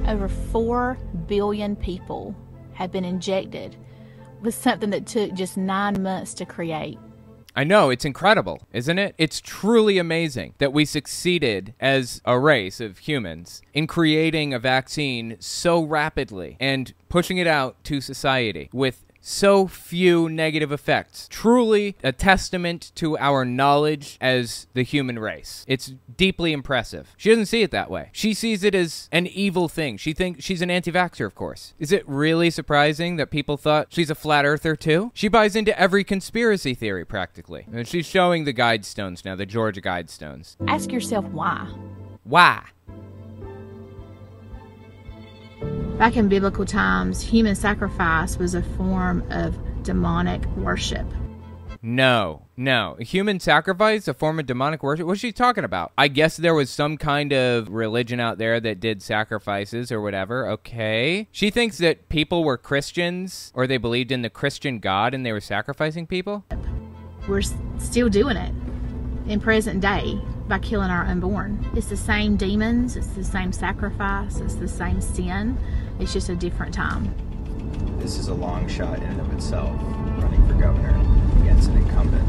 Over 4 billion people have been injected with something that took just nine months to create. I know, it's incredible, isn't it? It's truly amazing that we succeeded as a race of humans in creating a vaccine so rapidly and pushing it out to society with so few negative effects. Truly a testament to our knowledge as the human race. It's deeply impressive. She doesn't see it that way. She sees it as an evil thing. She thinks she's an anti-vaxxer, of course. Is it really surprising that people thought she's a flat earther too? She buys into every conspiracy theory practically. And she's showing the guidestones now, the Georgia guidestones. Ask yourself why. Why? Back in biblical times, human sacrifice was a form of demonic worship. No, no. Human sacrifice, a form of demonic worship? What's she talking about? I guess there was some kind of religion out there that did sacrifices or whatever. Okay. She thinks that people were Christians or they believed in the Christian God and they were sacrificing people? We're still doing it in present day by killing our unborn. It's the same demons, it's the same sacrifice, it's the same sin. It's just a different time. This is a long shot in and of itself, running for governor against an incumbent.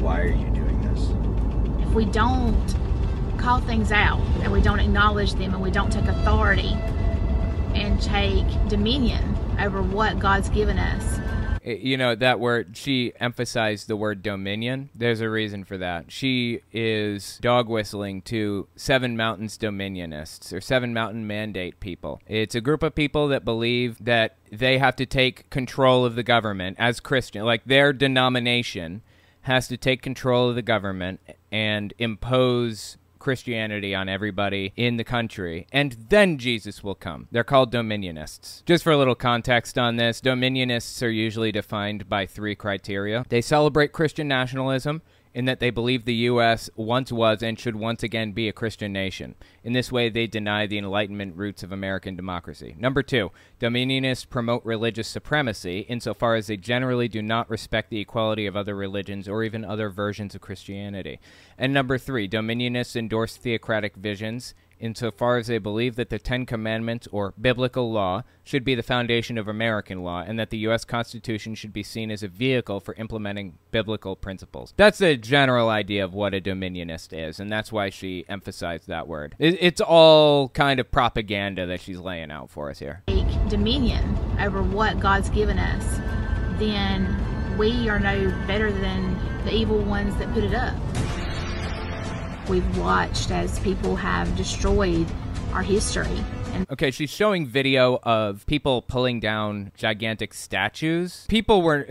Why are you doing this? If we don't call things out and we don't acknowledge them and we don't take authority and take dominion over what God's given us, You know, that word, she emphasized the word dominion. There's a reason for that. She is dog whistling to Seven Mountains Dominionists or Seven Mountain Mandate people. It's a group of people that believe that they have to take control of the government as Christian, like their denomination has to take control of the government and impose Christianity on everybody in the country, and then Jesus will come. They're called dominionists. Just for a little context on this, dominionists are usually defined by three criteria. They celebrate Christian nationalism in that they believe the U.S. once was and should once again be a Christian nation. In this way, they deny the Enlightenment roots of American democracy. Number two, dominionists promote religious supremacy insofar as they generally do not respect the equality of other religions or even other versions of Christianity. And number three, dominionists endorse theocratic visions insofar as they believe that the Ten Commandments or biblical law should be the foundation of American law and that the U.S. Constitution should be seen as a vehicle for implementing biblical principles. That's a general idea of what a dominionist is, and that's why she emphasized that word. It's all kind of propaganda that she's laying out for us here. dominion over what God's given us, then we are no better than the evil ones that put it up. We've watched as people have destroyed our history. Okay, she's showing video of people pulling down gigantic statues. People were.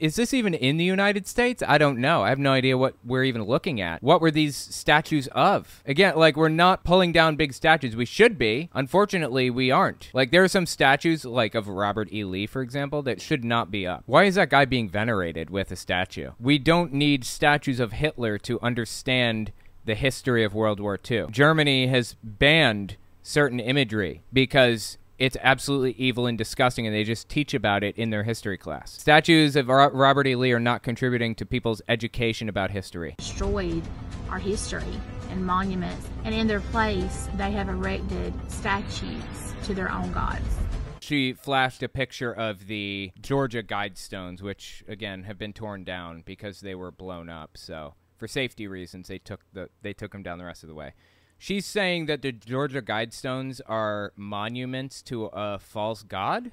Is this even in the United States? I don't know. I have no idea what we're even looking at. What were these statues of? Again, like, we're not pulling down big statues. We should be. Unfortunately, we aren't. Like, there are some statues, like of Robert E. Lee, for example, that should not be up. Why is that guy being venerated with a statue? We don't need statues of Hitler to understand the history of World War II. Germany has banned certain imagery because it's absolutely evil and disgusting, and they just teach about it in their history class. Statues of Ro- Robert E. Lee are not contributing to people's education about history. destroyed our history and monuments, and in their place, they have erected statues to their own gods. She flashed a picture of the Georgia Guidestones, which again have been torn down because they were blown up. So for safety reasons, they took the they took them down the rest of the way. She's saying that the Georgia Guidestones are monuments to a false god?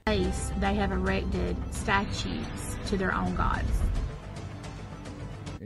they have erected statues to their own gods.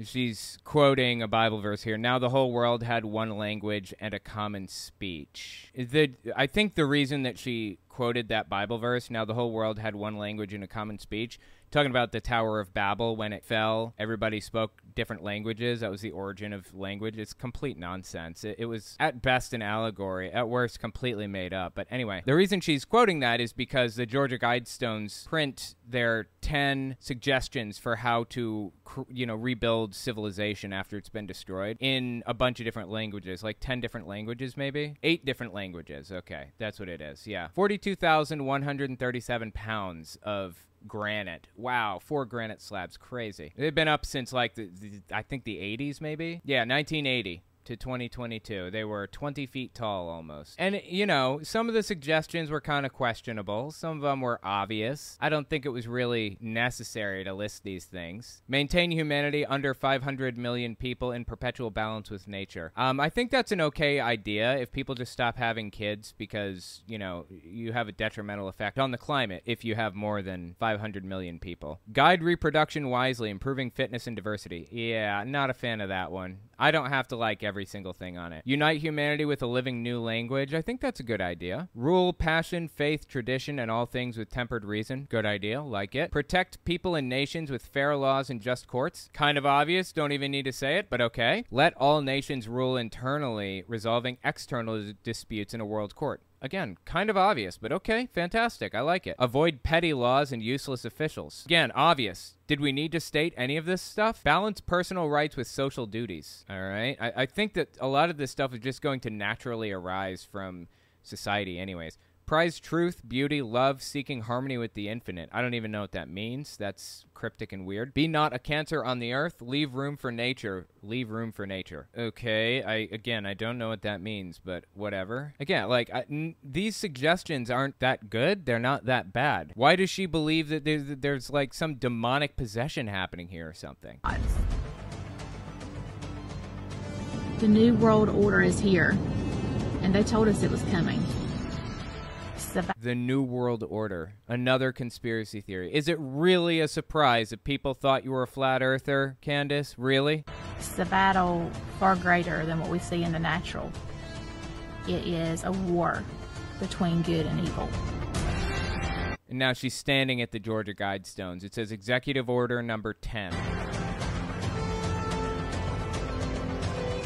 She's quoting a Bible verse here. Now the whole world had one language and a common speech. The, I think the reason that she quoted that Bible verse, now the whole world had one language and a common speech, talking about the Tower of Babel when it fell, everybody spoke different languages. That was the origin of language. It's complete nonsense. It, it was at best an allegory, at worst completely made up. But anyway, the reason she's quoting that is because the Georgia Guidestones print their 10 suggestions for how to you know rebuild civilization after it's been destroyed in a bunch of different languages like 10 different languages maybe 8 different languages okay that's what it is yeah 42,137 pounds of granite. Wow, four granite slabs, crazy. They've been up since like the, the, I think the 80s maybe. Yeah, 1980 to 2022. They were 20 feet tall almost. And, you know, some of the suggestions were kind of questionable. Some of them were obvious. I don't think it was really necessary to list these things. Maintain humanity under 500 million people in perpetual balance with nature. Um, I think that's an okay idea if people just stop having kids because, you know, you have a detrimental effect on the climate if you have more than 500 million people. Guide reproduction wisely, improving fitness and diversity. Yeah, not a fan of that one. I don't have to like every single thing on it. Unite humanity with a living new language. I think that's a good idea. Rule passion, faith, tradition, and all things with tempered reason. Good idea. Like it. Protect people and nations with fair laws and just courts. Kind of obvious. Don't even need to say it, but okay. Let all nations rule internally, resolving external disputes in a world court. Again, kind of obvious, but okay, fantastic. I like it. Avoid petty laws and useless officials. Again, obvious. Did we need to state any of this stuff? Balance personal rights with social duties. All right. I, I think that a lot of this stuff is just going to naturally arise from society, anyways. Prize truth, beauty, love, seeking harmony with the infinite. I don't even know what that means. That's cryptic and weird. Be not a cancer on the earth. Leave room for nature. Leave room for nature. Okay, I again, I don't know what that means, but whatever. Again, like I, n- these suggestions aren't that good. They're not that bad. Why does she believe that there's, that there's like some demonic possession happening here or something? The New World Order is here, and they told us it was coming. The New World Order. Another conspiracy theory. Is it really a surprise that people thought you were a flat earther, Kandiss? Really? It's a battle far greater than what we see in the natural. It is a war between good and evil. And now she's standing at the Georgia Guidestones. It says Executive Order number 10.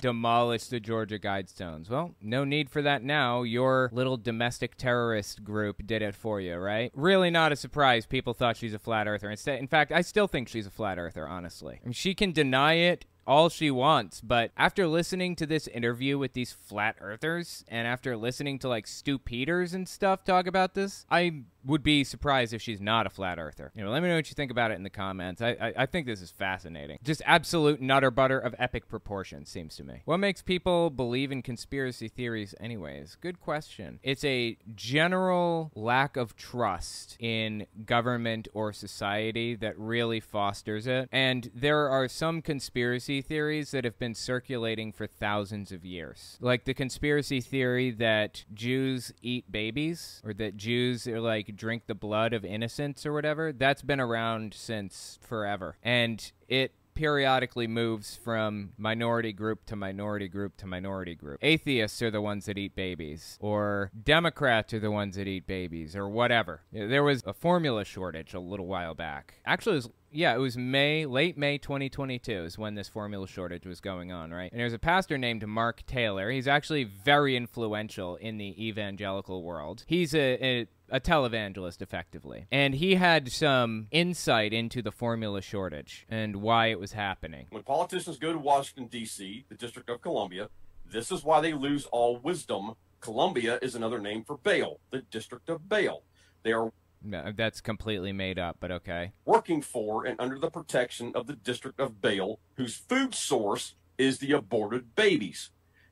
Demolish the Georgia Guidestones. Well, no need for that now. Your little domestic terrorist group did it for you, right? Really not a surprise people thought she's a flat earther. Instead, in fact, I still think she's a flat earther, honestly. I mean, she can deny it all she wants, but after listening to this interview with these flat earthers and after listening to like Stu Peters and stuff talk about this, I would be surprised if she's not a flat earther. You know, let me know what you think about it in the comments. I, I, I think this is fascinating. Just absolute nutter butter of epic proportions, seems to me. What makes people believe in conspiracy theories, anyways? Good question. It's a general lack of trust in government or society that really fosters it. And there are some conspiracy theories that have been circulating for thousands of years. Like the conspiracy theory that Jews eat babies, or that Jews are like drink the blood of innocents or whatever, that's been around since forever. And it periodically moves from minority group to minority group to minority group. Atheists are the ones that eat babies, or Democrats are the ones that eat babies, or whatever. There was a formula shortage a little while back. Actually, it was yeah, it was May, late May 2022 is when this formula shortage was going on, right? And there's a pastor named Mark Taylor. He's actually very influential in the evangelical world. He's a, a a televangelist effectively. And he had some insight into the formula shortage and why it was happening. When politicians go to Washington, D.C., the District of Columbia, this is why they lose all wisdom. Columbia is another name for Baal, the District of Baal. They are no, that's completely made up, but okay. working for and under the protection of the District of Baal, whose food source is the aborted babies.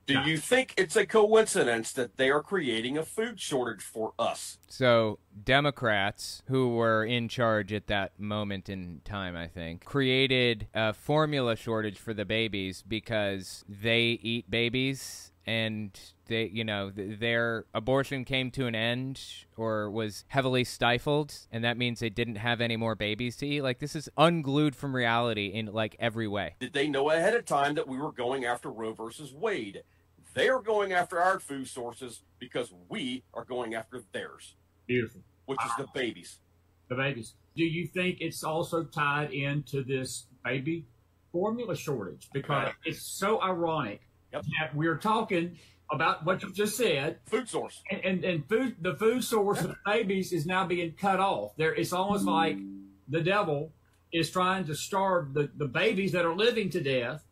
Do you think it's a coincidence that they are creating a food shortage for us? So, Democrats, who were in charge at that moment in time, I think, created a formula shortage for the babies because they eat babies and they, you know, th- their abortion came to an end or was heavily stifled, and that means they didn't have any more babies to eat. Like this is unglued from reality in like every way. Did they know ahead of time that we were going after Roe versus Wade? They are going after our food sources because we are going after theirs, Beautiful. which is the babies. The babies. Do you think it's also tied into this baby formula shortage? Because it's so ironic that we're talking about what you just said. Food source. And, and, and food the food source of babies is now being cut off. There it's almost like the devil is trying to starve the, the babies that are living to death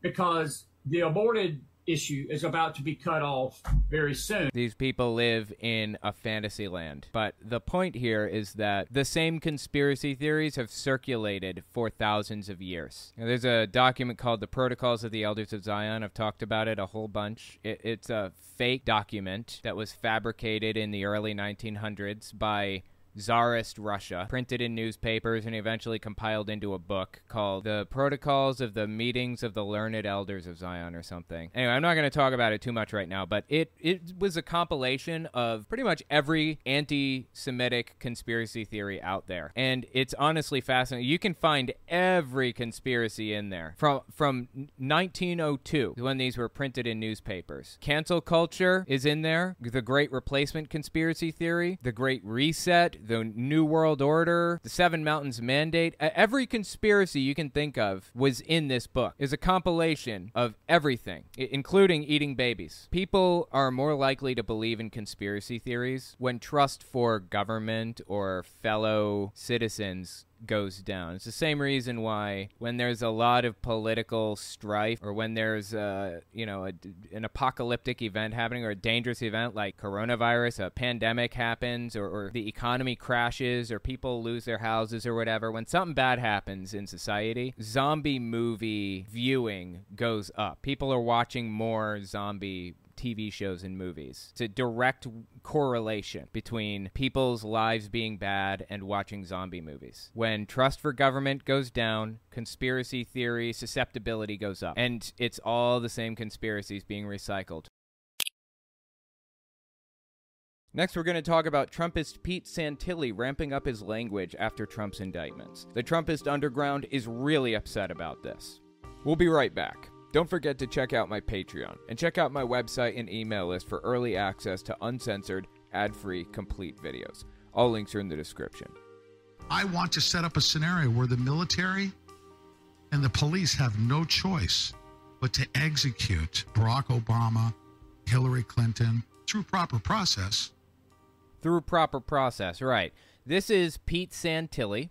because the aborted issue is about to be cut off very soon. These people live in a fantasy land. But the point here is that the same conspiracy theories have circulated for thousands of years. Now, there's a document called the Protocols of the Elders of Zion. I've talked about it a whole bunch. It, it's a fake document that was fabricated in the early 1900s by Tsarist Russia, printed in newspapers, and eventually compiled into a book called The Protocols of the Meetings of the Learned Elders of Zion or something. Anyway, I'm not going to talk about it too much right now, but it, it was a compilation of pretty much every anti Semitic conspiracy theory out there. And it's honestly fascinating. You can find every conspiracy in there from, from 1902, when these were printed in newspapers. Cancel culture is in there, the Great Replacement conspiracy theory, the Great Reset, the New World Order, the Seven Mountains Mandate. Every conspiracy you can think of was in this book. Is a compilation of everything, including eating babies. People are more likely to believe in conspiracy theories when trust for government or fellow citizens goes down. It's the same reason why when there's a lot of political strife or when there's uh, you know a, an apocalyptic event happening or a dangerous event like coronavirus, a pandemic happens or, or the economy crashes or people lose their houses or whatever, when something bad happens in society, zombie movie viewing goes up. People are watching more zombie TV shows and movies. It's a direct correlation between people's lives being bad and watching zombie movies. When trust for government goes down, conspiracy theory susceptibility goes up. And it's all the same conspiracies being recycled. Next, we're going to talk about Trumpist Pete Santilli ramping up his language after Trump's indictments. The Trumpist underground is really upset about this. We'll be right back. Don't forget to check out my Patreon and check out my website and email list for early access to uncensored, ad free, complete videos. All links are in the description. I want to set up a scenario where the military and the police have no choice but to execute Barack Obama, Hillary Clinton through proper process. Through proper process, right. This is Pete Santilli.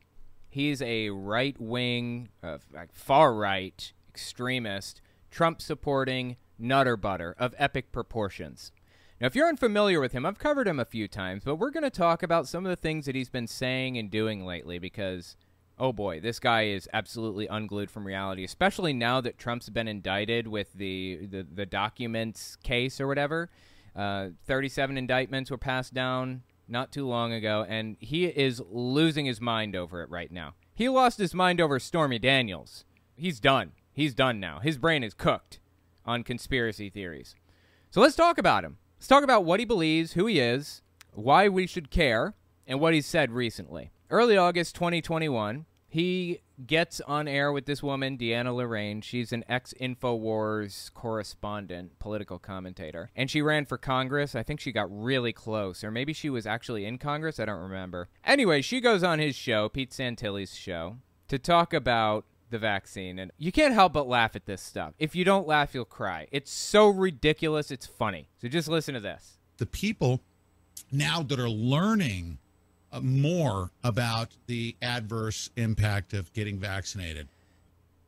He's a right wing, uh, far right extremist, Trump supporting nutter butter of epic proportions. Now, if you're unfamiliar with him, I've covered him a few times, but we're going to talk about some of the things that he's been saying and doing lately because, oh boy, this guy is absolutely unglued from reality, especially now that Trump's been indicted with the, the, the documents case or whatever. Uh, 37 indictments were passed down not too long ago, and he is losing his mind over it right now. He lost his mind over Stormy Daniels. He's done. He's done now. His brain is cooked on conspiracy theories. So let's talk about him. Let's talk about what he believes, who he is, why we should care, and what he's said recently. Early August 2021, he gets on air with this woman, Deanna Lorraine. She's an ex InfoWars correspondent, political commentator. And she ran for Congress. I think she got really close, or maybe she was actually in Congress. I don't remember. Anyway, she goes on his show, Pete Santilli's show, to talk about the vaccine. And you can't help but laugh at this stuff. If you don't laugh, you'll cry. It's so ridiculous, it's funny. So just listen to this. The people now that are learning uh, more about the adverse impact of getting vaccinated,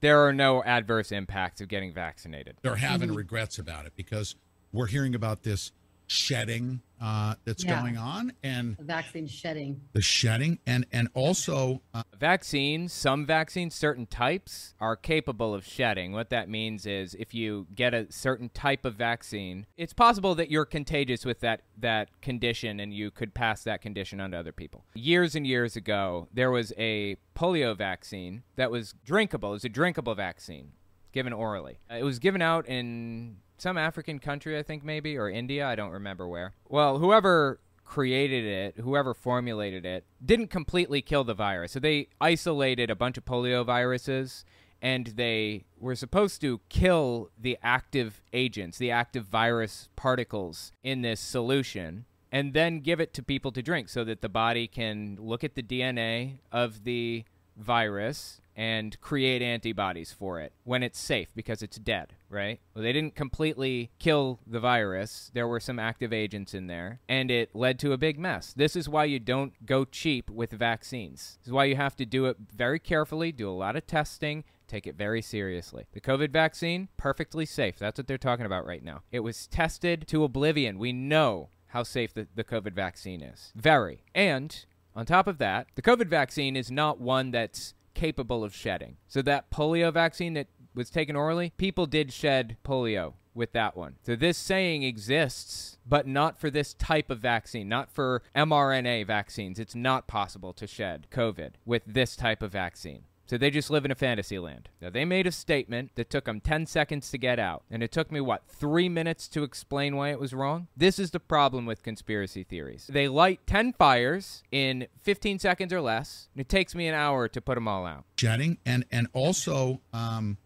There are no adverse impacts of getting vaccinated. they're having regrets about it because we're hearing about this shedding uh, that's Yeah. going on and vaccine shedding. the shedding and and also uh, Vaccines, some vaccines, certain types, are capable of shedding. What that means is if you get a certain type of vaccine, it's possible that you're contagious with that, that condition and you could pass that condition on to other people. Years and years ago, there was a polio vaccine that was drinkable. It was a drinkable vaccine given orally. Uh, It was given out in some African country, I think maybe, or India. I don't remember where. Well, whoever created it, whoever formulated it, didn't completely kill the virus. So they isolated a bunch of polio viruses and they were supposed to kill the active agents, the active virus particles in this solution, and then give it to people to drink so that the body can look at the DNA of the virus and create antibodies for it when it's safe because it's dead, right? Well, they didn't completely kill the virus. There were some active agents in there, and it led to a big mess. This is why you don't go cheap with vaccines. This is why you have to do it very carefully, do a lot of testing, take it very seriously. The COVID vaccine, perfectly safe. That's what they're talking about right now. It was tested to oblivion. We know how safe the, the COVID vaccine is. Very. And on top of that, the COVID vaccine is not one that's capable of shedding. So that polio vaccine that was taken orally, people did shed polio with that one. So this saying exists, but not for this type of vaccine, not for mRNA vaccines. It's not possible to shed COVID with this type of vaccine. So they just live in a fantasy land. Now, they made a statement that took them 10 seconds to get out. And it took me, what, three minutes to explain why it was wrong? This is the problem with conspiracy theories. They light 10 fires in 15 seconds or less, and it takes me an hour to put them all out. Shedding and, and also um,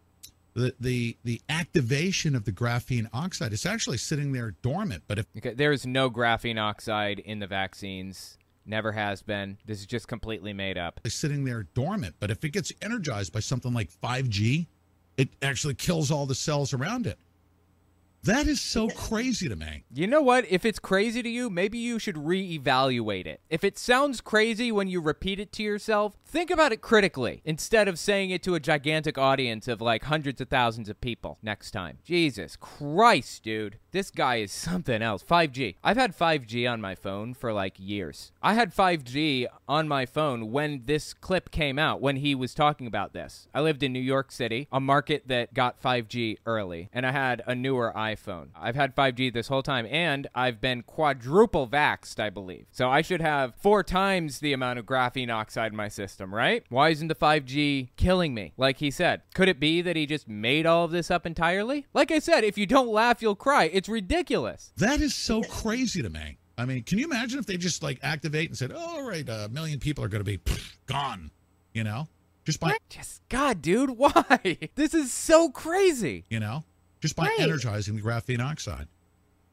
the, the, the activation of the graphene oxide. It's actually sitting there dormant. But if okay, there is no graphene oxide in the vaccines, Never has been. This is just completely made up. It's sitting there dormant. But if it gets energized by something like 5G, it actually kills all the cells around it. That is so crazy to me. You know what? If it's crazy to you, maybe you should reevaluate it. If it sounds crazy when you repeat it to yourself, think about it critically instead of saying it to a gigantic audience of like hundreds of thousands of people next time. Jesus Christ, dude. This guy is something else. 5G. I've had 5G on my phone for like years. I had 5G on my phone when this clip came out, when he was talking about this. I lived in New York City, a market that got 5G early, and I had a newer iPhone. I've had 5G this whole time, and I've been quadruple vaxxed, I believe. So I should have four times the amount of graphene oxide in my system, right? Why isn't the 5G killing me? Like he said, could it be that he just made all of this up entirely? Like I said, if you don't laugh, you'll cry. It's ridiculous. That is so crazy to me. I mean, can you imagine if they just like activate and said, oh, all right, a million people are going to be gone, you know? Just by, Just God, dude, [LAUGHS] why? This is so crazy. you know, just by Right. energizing the graphene oxide.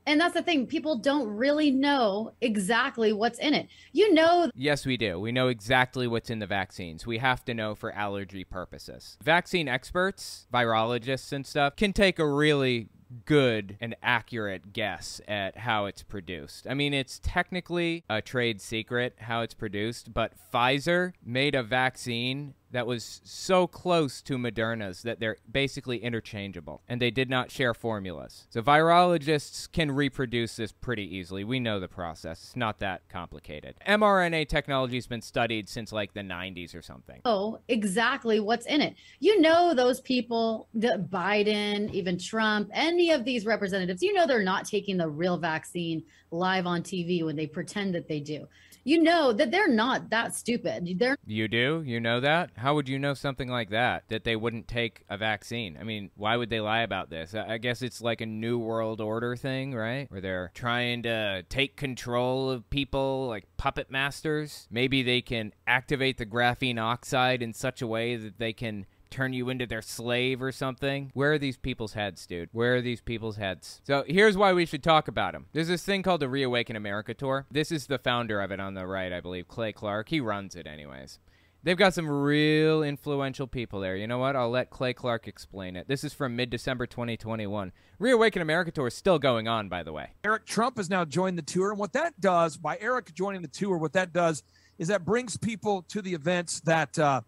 And that's the thing. People don't really know exactly what's in it. You know, Yes, we do. We know exactly what's in the vaccines. We have to know for allergy purposes. Vaccine experts, virologists, and stuff can take a really good and accurate guess at how it's produced. I mean, it's technically a trade secret how it's produced, but Pfizer made a vaccine that was so close to Moderna's that they're basically interchangeable and they did not share formulas. So virologists can reproduce this pretty easily. We know the process. It's not that complicated. mRNA technology has been studied since like the 90s or something. Oh, exactly what's in it. You know, those people, Biden, even Trump, any of these representatives, you know, they're not taking the real vaccine live on TV when they pretend that they do. You know that they're not that stupid. They're You do? You know that? How would you know something like that? That they wouldn't take a vaccine? I mean, why would they lie about this? I guess it's like a New World Order thing, right? Where they're trying to take control of people like puppet masters. Maybe they can activate the graphene oxide in such a way that they can turn you into their slave or something. Where are these people's heads, dude? Where are these people's heads? So here's why we should talk about them. There's this thing called the Reawaken America Tour. This is the founder of it on the right, I believe, Clay Clark. He runs it, anyways. They've got some real influential people there. You know what? I'll let Clay Clark explain it. This is from mid December 2021. Reawaken America Tour is still going on, by the way. Eric Trump has now joined the tour. And what that does, by Eric joining the tour, what that does is that brings people to the events that uh,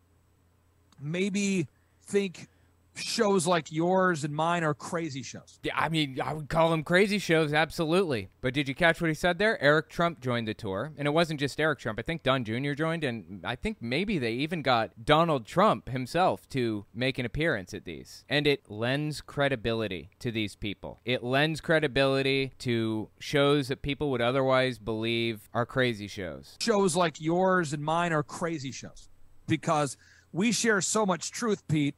maybe think shows like yours and mine are crazy shows. Yeah, I mean, I would call them crazy shows, absolutely. But did you catch what he said there? Eric Trump joined the tour. And it wasn't just Eric Trump. I think Don Jr. joined, and I think maybe they even got Donald Trump himself to make an appearance at these. And it lends credibility to these people. It lends credibility to shows that people would otherwise believe are crazy shows. Shows like yours and mine are crazy shows because we share so much truth, Pete,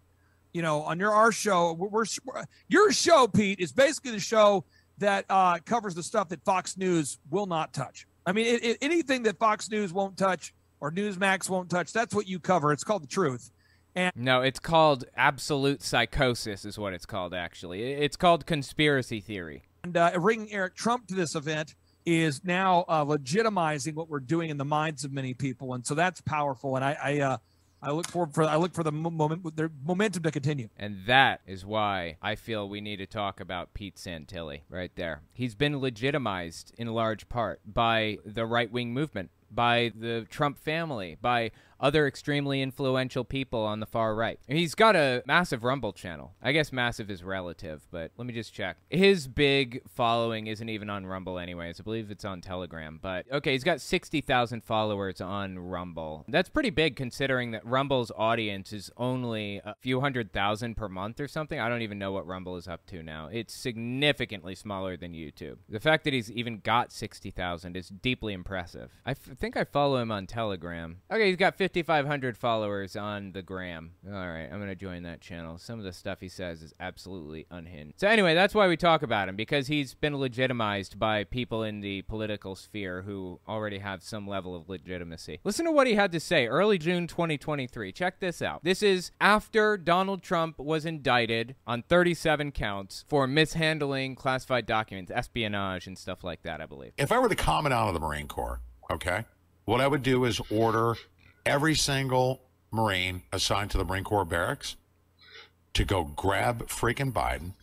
You know, on your our show, we're, we're your show, Pete, is basically the show that uh, covers the stuff that Fox News will not touch. I mean, it, it, anything that Fox News won't touch or Newsmax won't touch, that's what you cover. It's called the truth. And No, it's called absolute psychosis, is what it's called, actually. It's called conspiracy theory. and uh, bringing Eric Trump to this event is now uh, legitimizing what we're doing in the minds of many people, and so that's powerful. And I, I, uh, I look forward for I look for the moment, their momentum to continue. And that is why I feel we need to talk about Pete Santilli right there. He's been legitimized in large part by the right wing movement, by the Trump family, by other extremely influential people on the far right. He's got a massive Rumble channel. I guess massive is relative, but let me just check. His big following isn't even on Rumble, anyways. I believe it's on Telegram. But okay, he's got 60,000 followers on Rumble. That's pretty big considering that Rumble's audience is only a few hundred thousand per month or something. I don't even know what Rumble is up to now. It's significantly smaller than YouTube. The fact that he's even got 60,000 is deeply impressive. I f- think I follow him on Telegram. Okay, he's got 5,500 followers on the gram. All right, I'm going to join that channel. Some of the stuff he says is absolutely unhinged. So, anyway, that's why we talk about him because he's been legitimized by people in the political sphere who already have some level of legitimacy. Listen to what he had to say early June 2023. Check this out. This is after Donald Trump was indicted on 37 counts for mishandling classified documents, espionage, and stuff like that, I believe. If I were the commandant of the Marine Corps, okay, what I would do is order every single Marine assigned to the Marine Corps barracks to go grab freaking Biden,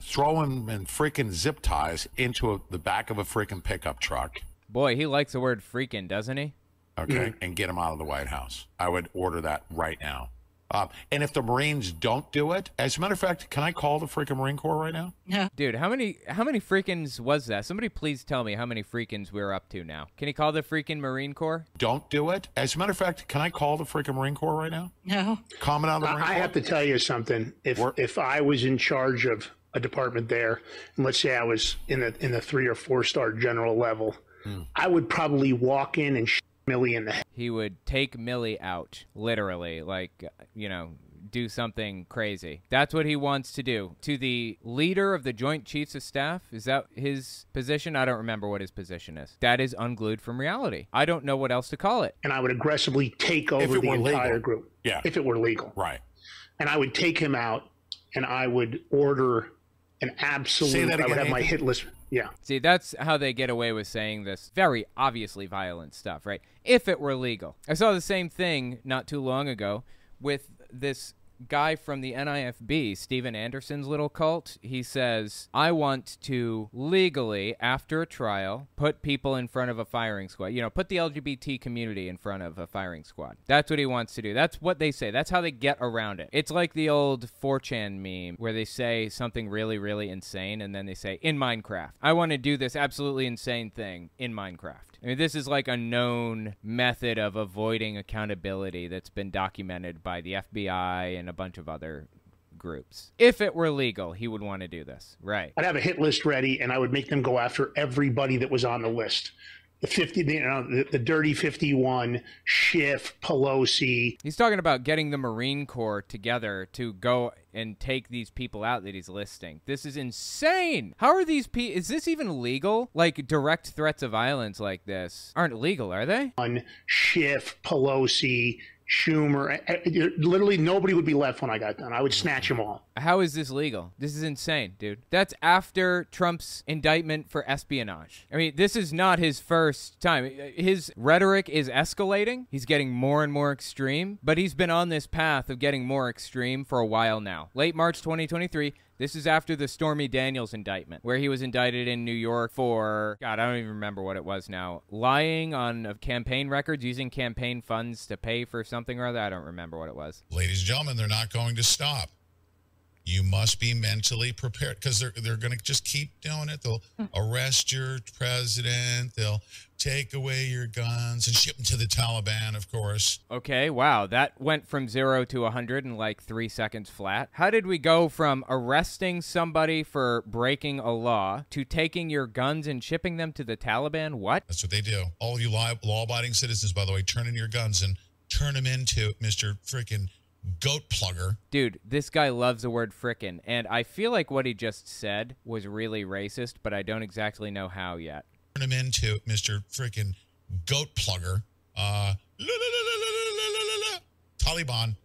throw him in freaking zip ties into a, the back of a freaking pickup truck, Boy, he likes the word freaking, doesn't he? okay, mm-hmm. and get him out of the White House. I would order that right now. Um, and if the Marines don't do it, as a matter of fact, can I call the freaking Marine Corps right now? Yeah. Dude, how many how many freakins was that? Somebody please tell me how many freakins we're up to now. Can you call the freaking Marine Corps? Don't do it. As a matter of fact, can I call the freaking Marine Corps right now? No. Commandant of the Marine I Corps? have to tell you something. If if I was in charge of a department there, and let's say I was in the in the three or four star general level, I would probably walk in and sh- Milley in the head. He would take Milley out, literally, like you know, do something crazy. That's what he wants to do. To the leader of the Joint Chiefs of Staff, is that his position? I don't remember what his position is. That is unglued from reality. I don't know what else to call it. and I would aggressively take over the entire legal. group. Yeah. If it were legal. Right. And I would take him out and I would order an absolute Say that again, I would again, have my hit list. Yeah. See, that's how they get away with saying this very obviously violent stuff, right? If it were legal. I saw the same thing not too long ago with this guy from the NIFB, Steven Anderson's little cult. He says, I want to legally, after a trial, put people in front of a firing squad. You know, put the LGBT community in front of a firing squad. That's what he wants to do. That's what they say. That's how they get around it. It's like the old 4chan meme where they say something really, really insane and then they say, in Minecraft. I want to do this absolutely insane thing in Minecraft. I mean, this is like a known method of avoiding accountability that's been documented by the FBI and a bunch of other groups. If it were legal, he would want to do this. Right. I'd have a hit list ready and I would make them go after everybody that was on the list. The 50, you know, the, the dirty 51, Schiff, Pelosi. He's talking about getting the Marine Corps together to go and take these people out that he's listing. This is insane. How are these people? Is this even legal? Like direct threats of violence like this aren't legal, are they? On Schiff, Pelosi, Schumer. eh, eh, Literally nobody would be left when I got done. I would snatch them all. How is this legal? This is insane, dude. That's after Trump's indictment for espionage. I mean, this is not his first time. His rhetoric is escalating. He's getting more and more extreme, but he's been on this path of getting more extreme for a while now. Late March 2023, this is after the Stormy Daniels indictment, where he was indicted in New York for, God, I don't even remember what it was now. Lying on uh, campaign records, using campaign funds to pay for something or other. I don't remember what it was. Ladies and gentlemen, they're not going to stop. You must be mentally prepared because they're they're going to just keep doing it. They'll arrest your president. They'll take away your guns and ship them to the Taliban, of course. Okay, wow, that went from zero to 100 in like three seconds flat. How did we go from arresting somebody for breaking a law to taking your guns and shipping them to the Taliban? What? That's what they do. All of you law abiding citizens, by the way, turn in your guns and turn them into Mr. freaking goat plugger. Dude, this guy loves the word frickin', and I feel like what he just said was really racist, but I don't exactly know how yet turn him into Mr. Freaking Goat Plugger. Uh, la, la, la, Taliban.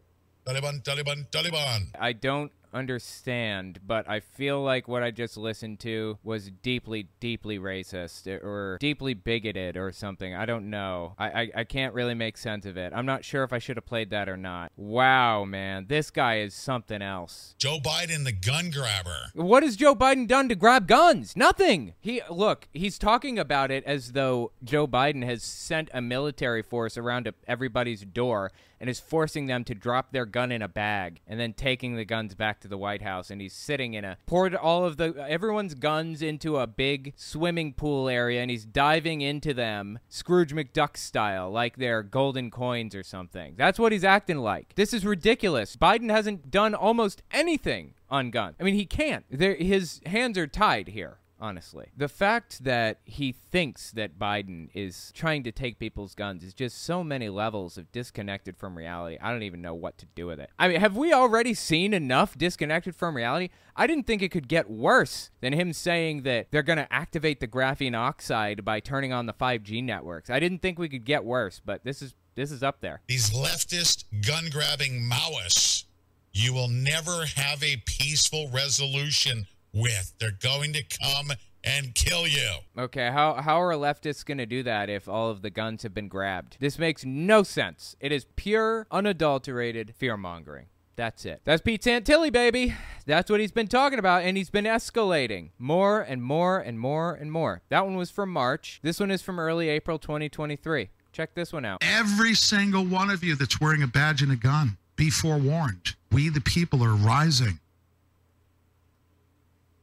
Taliban, Taliban, Taliban. I don't understand, but I feel like what I just listened to was deeply, deeply racist eh, or deeply bigoted or something. I don't know. I, I, I can't really make sense of it. I'm not sure if I should have played that or not. Wow, man. This guy is something else. Joe Biden, the gun grabber. What has Joe Biden done to grab guns? Nothing. He look, he's talking about it as though Joe Biden has sent a military force around everybody's door and is forcing them to drop their gun in a bag and then taking the guns back to the White House and he's sitting in a poured all of the everyone's guns into a big swimming pool area and he's diving into them Scrooge McDuck style like they're golden coins or something. That's what he's acting like. This is ridiculous. Biden hasn't done almost anything on guns. I mean, he can't. There, his hands are tied here honestly. The fact that he thinks that Biden is trying to take people's guns is just so many levels of disconnected from reality. I don't even know what to do with it. I mean, have we already seen enough disconnected from reality? I didn't think it could get worse than him saying that they're going to activate the graphene oxide by turning on the 5G networks. I didn't think we could get worse, but this is this is up there. These leftist gun grabbing Maoists, you will never have a peaceful resolution with. They're going to come and kill you. Okay, how how are leftists going to do that if all of the guns have been grabbed? This makes no sense. It is pure, unadulterated fear mongering. That's it. That's Pete Santilli, baby. That's what he's been talking about, and he's been escalating more and more and more and more. That one was from March. This one is from early April 2023. Check this one out. Every single one of you that's wearing a badge and a gun, be forewarned. We, the people, are rising.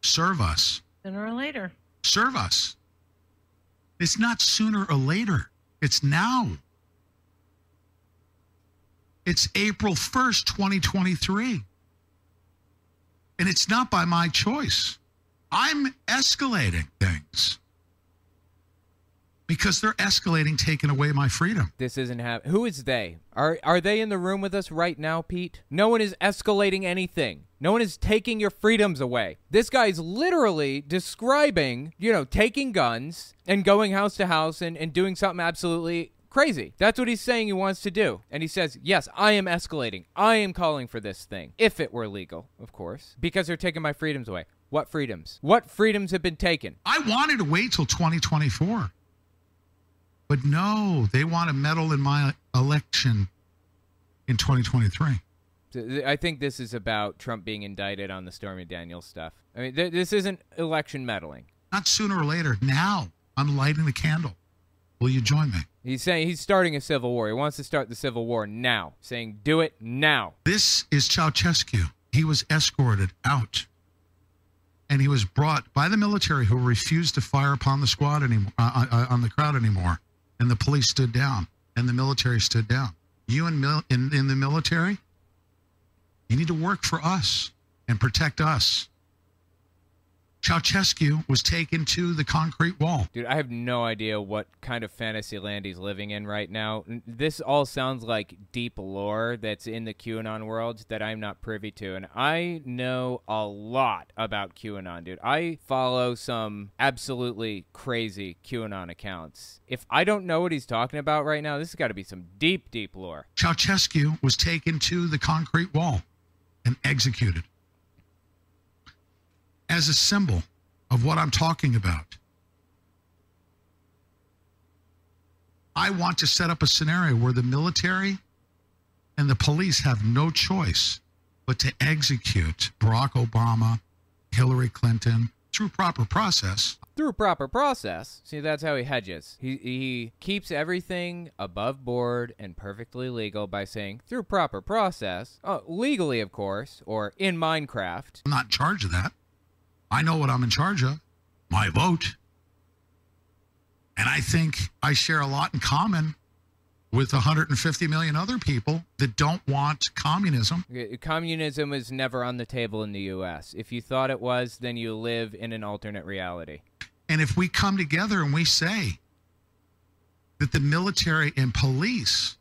Serve us. Sooner or later. Serve us. It's not sooner or later, it's now. It's April 1st, 2023. And it's not by my choice. I'm escalating things because they're escalating, taking away my freedom. This isn't happening. Who is they? Are are they in the room with us right now, Pete? No one is escalating anything. No one is taking your freedoms away. This guy's literally describing, you know, taking guns and going house to house and, and doing something absolutely crazy. That's what he's saying he wants to do. And he says, Yes, I am escalating. I am calling for this thing. If it were legal, of course. Because they're taking my freedoms away. What freedoms? What freedoms have been taken? I wanted to wait till 2024. But no, they want to meddle in my election in 2023. I think this is about Trump being indicted on the Stormy Daniels stuff. I mean, th- this isn't election meddling. Not sooner or later. Now, I'm lighting the candle. Will you join me? He's saying he's starting a civil war. He wants to start the civil war now, saying, do it now. This is Ceausescu. He was escorted out. And he was brought by the military who refused to fire upon the squad anymore, uh, uh, on the crowd anymore. And the police stood down and the military stood down. You in, in, in the military, you need to work for us and protect us. Ceausescu was taken to the concrete wall. Dude, I have no idea what kind of fantasy land he's living in right now. This all sounds like deep lore that's in the QAnon world that I'm not privy to. And I know a lot about QAnon, dude. I follow some absolutely crazy QAnon accounts. If I don't know what he's talking about right now, this has got to be some deep, deep lore. Ceausescu was taken to the concrete wall and executed as a symbol of what I'm talking about. I want to set up a scenario where the military and the police have no choice but to execute Barack Obama, Hillary Clinton through proper process. Through proper process. See, that's how he hedges. He, he keeps everything above board and perfectly legal by saying, through proper process, oh, legally, of course, or in Minecraft. I'm not in charge of that. I know what I'm in charge of my vote. And I think I share a lot in common with 150 million other people that don't want communism. Communism is never on the table in the U.S. If you thought it was, then you live in an alternate reality. And if we come together and we say that the military and police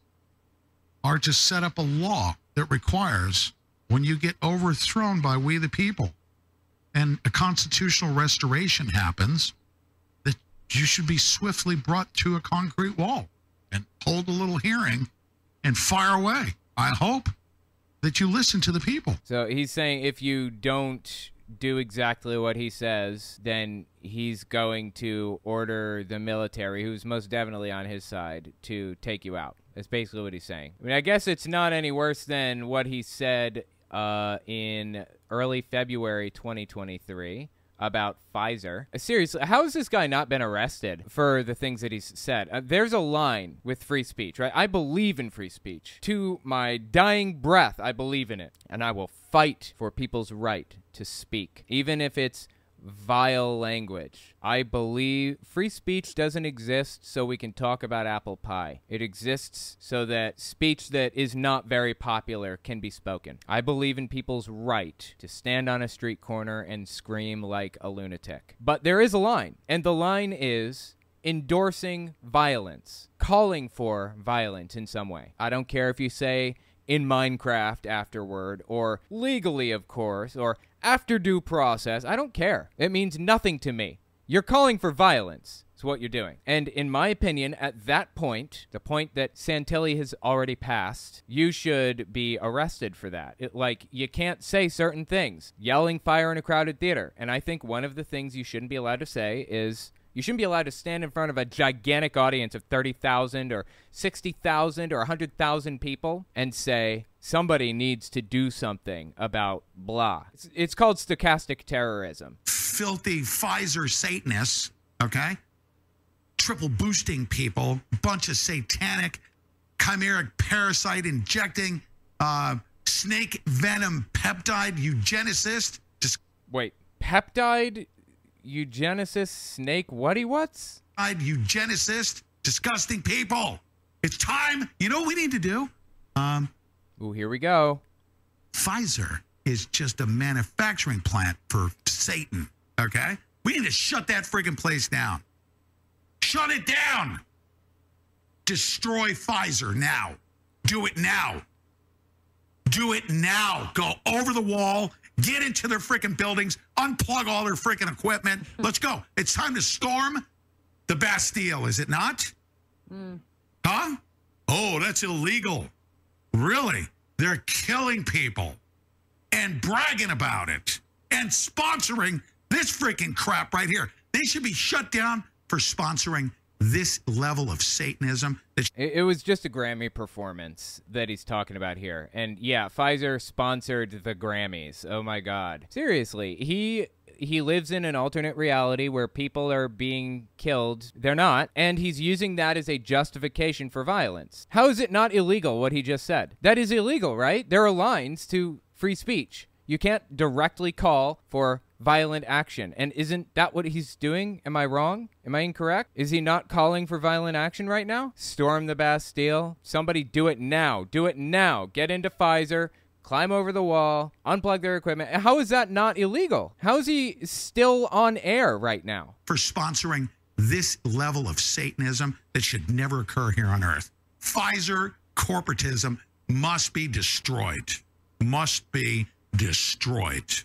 are to set up a law that requires when you get overthrown by we the people and a constitutional restoration happens that you should be swiftly brought to a concrete wall and hold a little hearing and fire away. I hope that you listen to the people. So he's saying if you don't do exactly what he says, then he's going to order the military, who's most definitely on his side, to take you out. That's basically what he's saying. I mean, I guess it's not any worse than what he said uh, in early February 2023 about Pfizer. Uh, Seriously, how has this guy not been arrested for the things that he's said? Uh, there's a line with free speech, right? I believe in free speech. To my dying breath, I believe in it. And I will fight for people's right to speak, even if it's vile language. I believe free speech doesn't exist so we can talk about apple pie. It exists so that speech that is not very popular can be spoken. I believe in people's right to stand on a street corner and scream like a lunatic. But there is a line, and the line is endorsing violence, calling for violence in some way. I don't care if you say in Minecraft afterward, or legally, of course, or after due process. I don't care. It means nothing to me. You're calling for violence. What you're doing. And in my opinion, at that point, the point that Santilli has already passed, you should be arrested for that. It, like, you can't say certain things. Yelling fire in a crowded theater. And I think one of the things you shouldn't be allowed to say is you shouldn't be allowed to stand in front of a gigantic audience of 30,000 or 60,000 or 100,000 people and say, somebody needs to do something about blah. It's, it's called stochastic terrorism. filthy Pfizer Satanists, okay? Triple boosting people, bunch of satanic, chimeric parasite injecting, uh, snake venom peptide eugenicist. Just Wait, peptide eugenicist snake whaty what's? eugenicist, disgusting people. It's time. You know what we need to do? Um, Ooh, here we go. Pfizer is just a manufacturing plant for Satan. Okay, we need to shut that freaking place down. Shut it down. Destroy Pfizer now. Do it now. Do it now. Go over the wall. Get into their freaking buildings. Unplug all their freaking equipment. Let's go. It's time to storm the Bastille, is it not? Hmm. Huh? Oh, that's illegal. Really? They're killing people and bragging about it and sponsoring this freaking crap right here. They should be shut down for sponsoring this level of Satanism. It was just a Grammy performance that he's talking about here. And yeah, Pfizer sponsored the Grammys. Oh my god. Seriously, he he lives in an alternate reality where people are being killed. They're not, and he's using that as a justification for violence. How is it not illegal what he just said? That is illegal, right? There are lines to free speech. You can't directly call for violent action. And isn't that what he's doing? Am I wrong? Am I incorrect? Is he not calling for violent action right now? Storm the Bastille? Somebody do it now. Do it now. Get into Pfizer. Climb over the wall, unplug their equipment. How is that not illegal? How is he still on air right now? for sponsoring this level of Satanism that should never occur here on earth. Pfizer corporatism must be destroyed. Must be destroyed.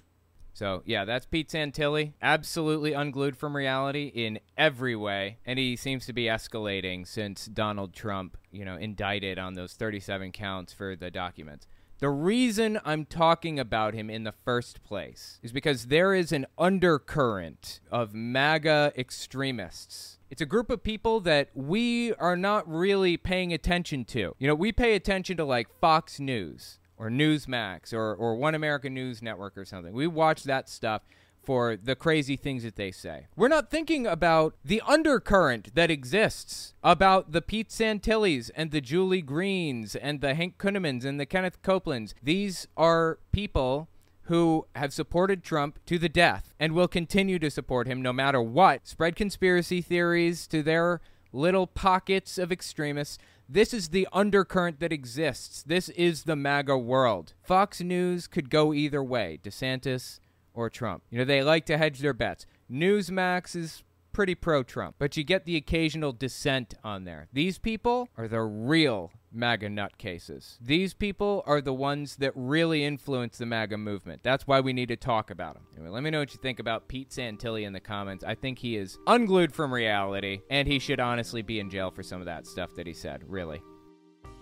So, yeah, that's Pete Santilli. Absolutely unglued from reality in every way. And he seems to be escalating since Donald Trump, you know, indicted on those 37 counts for the documents. The reason I'm talking about him in the first place is because there is an undercurrent of MAGA extremists. It's a group of people that we are not really paying attention to. You know, we pay attention to like Fox News or Newsmax or, or One American News Network or something. We watch that stuff for the crazy things that they say. We're not thinking about the undercurrent that exists about the Pete Santillis and the Julie Greens and the Hank Kunnemans and the Kenneth Copelands. These are people who have supported Trump to the death and will continue to support him no matter what. Spread conspiracy theories to their little pockets of extremists. This is the undercurrent that exists. This is the MAGA world. Fox News could go either way DeSantis or Trump. You know, they like to hedge their bets. Newsmax is pretty pro Trump, but you get the occasional dissent on there. These people are the real MAGA nutcases. These people are the ones that really influence the MAGA movement. That's why we need to talk about them. Anyway, let me know what you think about Pete Santilli in the comments. I think he is unglued from reality, and he should honestly be in jail for some of that stuff that he said, really.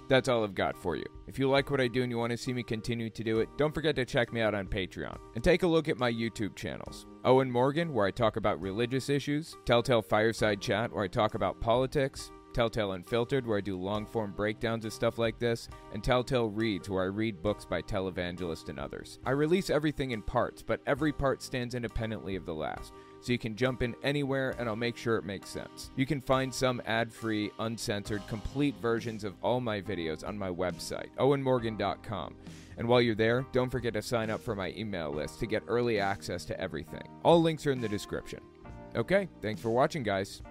That's all I've got for you. If you like what I do and you want to see me continue to do it, don't forget to check me out on Patreon. And take a look at my YouTube channels Owen Morgan, where I talk about religious issues, Telltale Fireside Chat, where I talk about politics, Telltale Unfiltered, where I do long form breakdowns of stuff like this, and Telltale Reads, where I read books by televangelist and others. I release everything in parts, but every part stands independently of the last so you can jump in anywhere and I'll make sure it makes sense. You can find some ad free, uncensored, complete versions of all my videos on my website, owenmorgan.com. And while you're there, don't forget to sign up for my email list to get early access to everything. All links are in the description. Okay, thanks for watching, guys.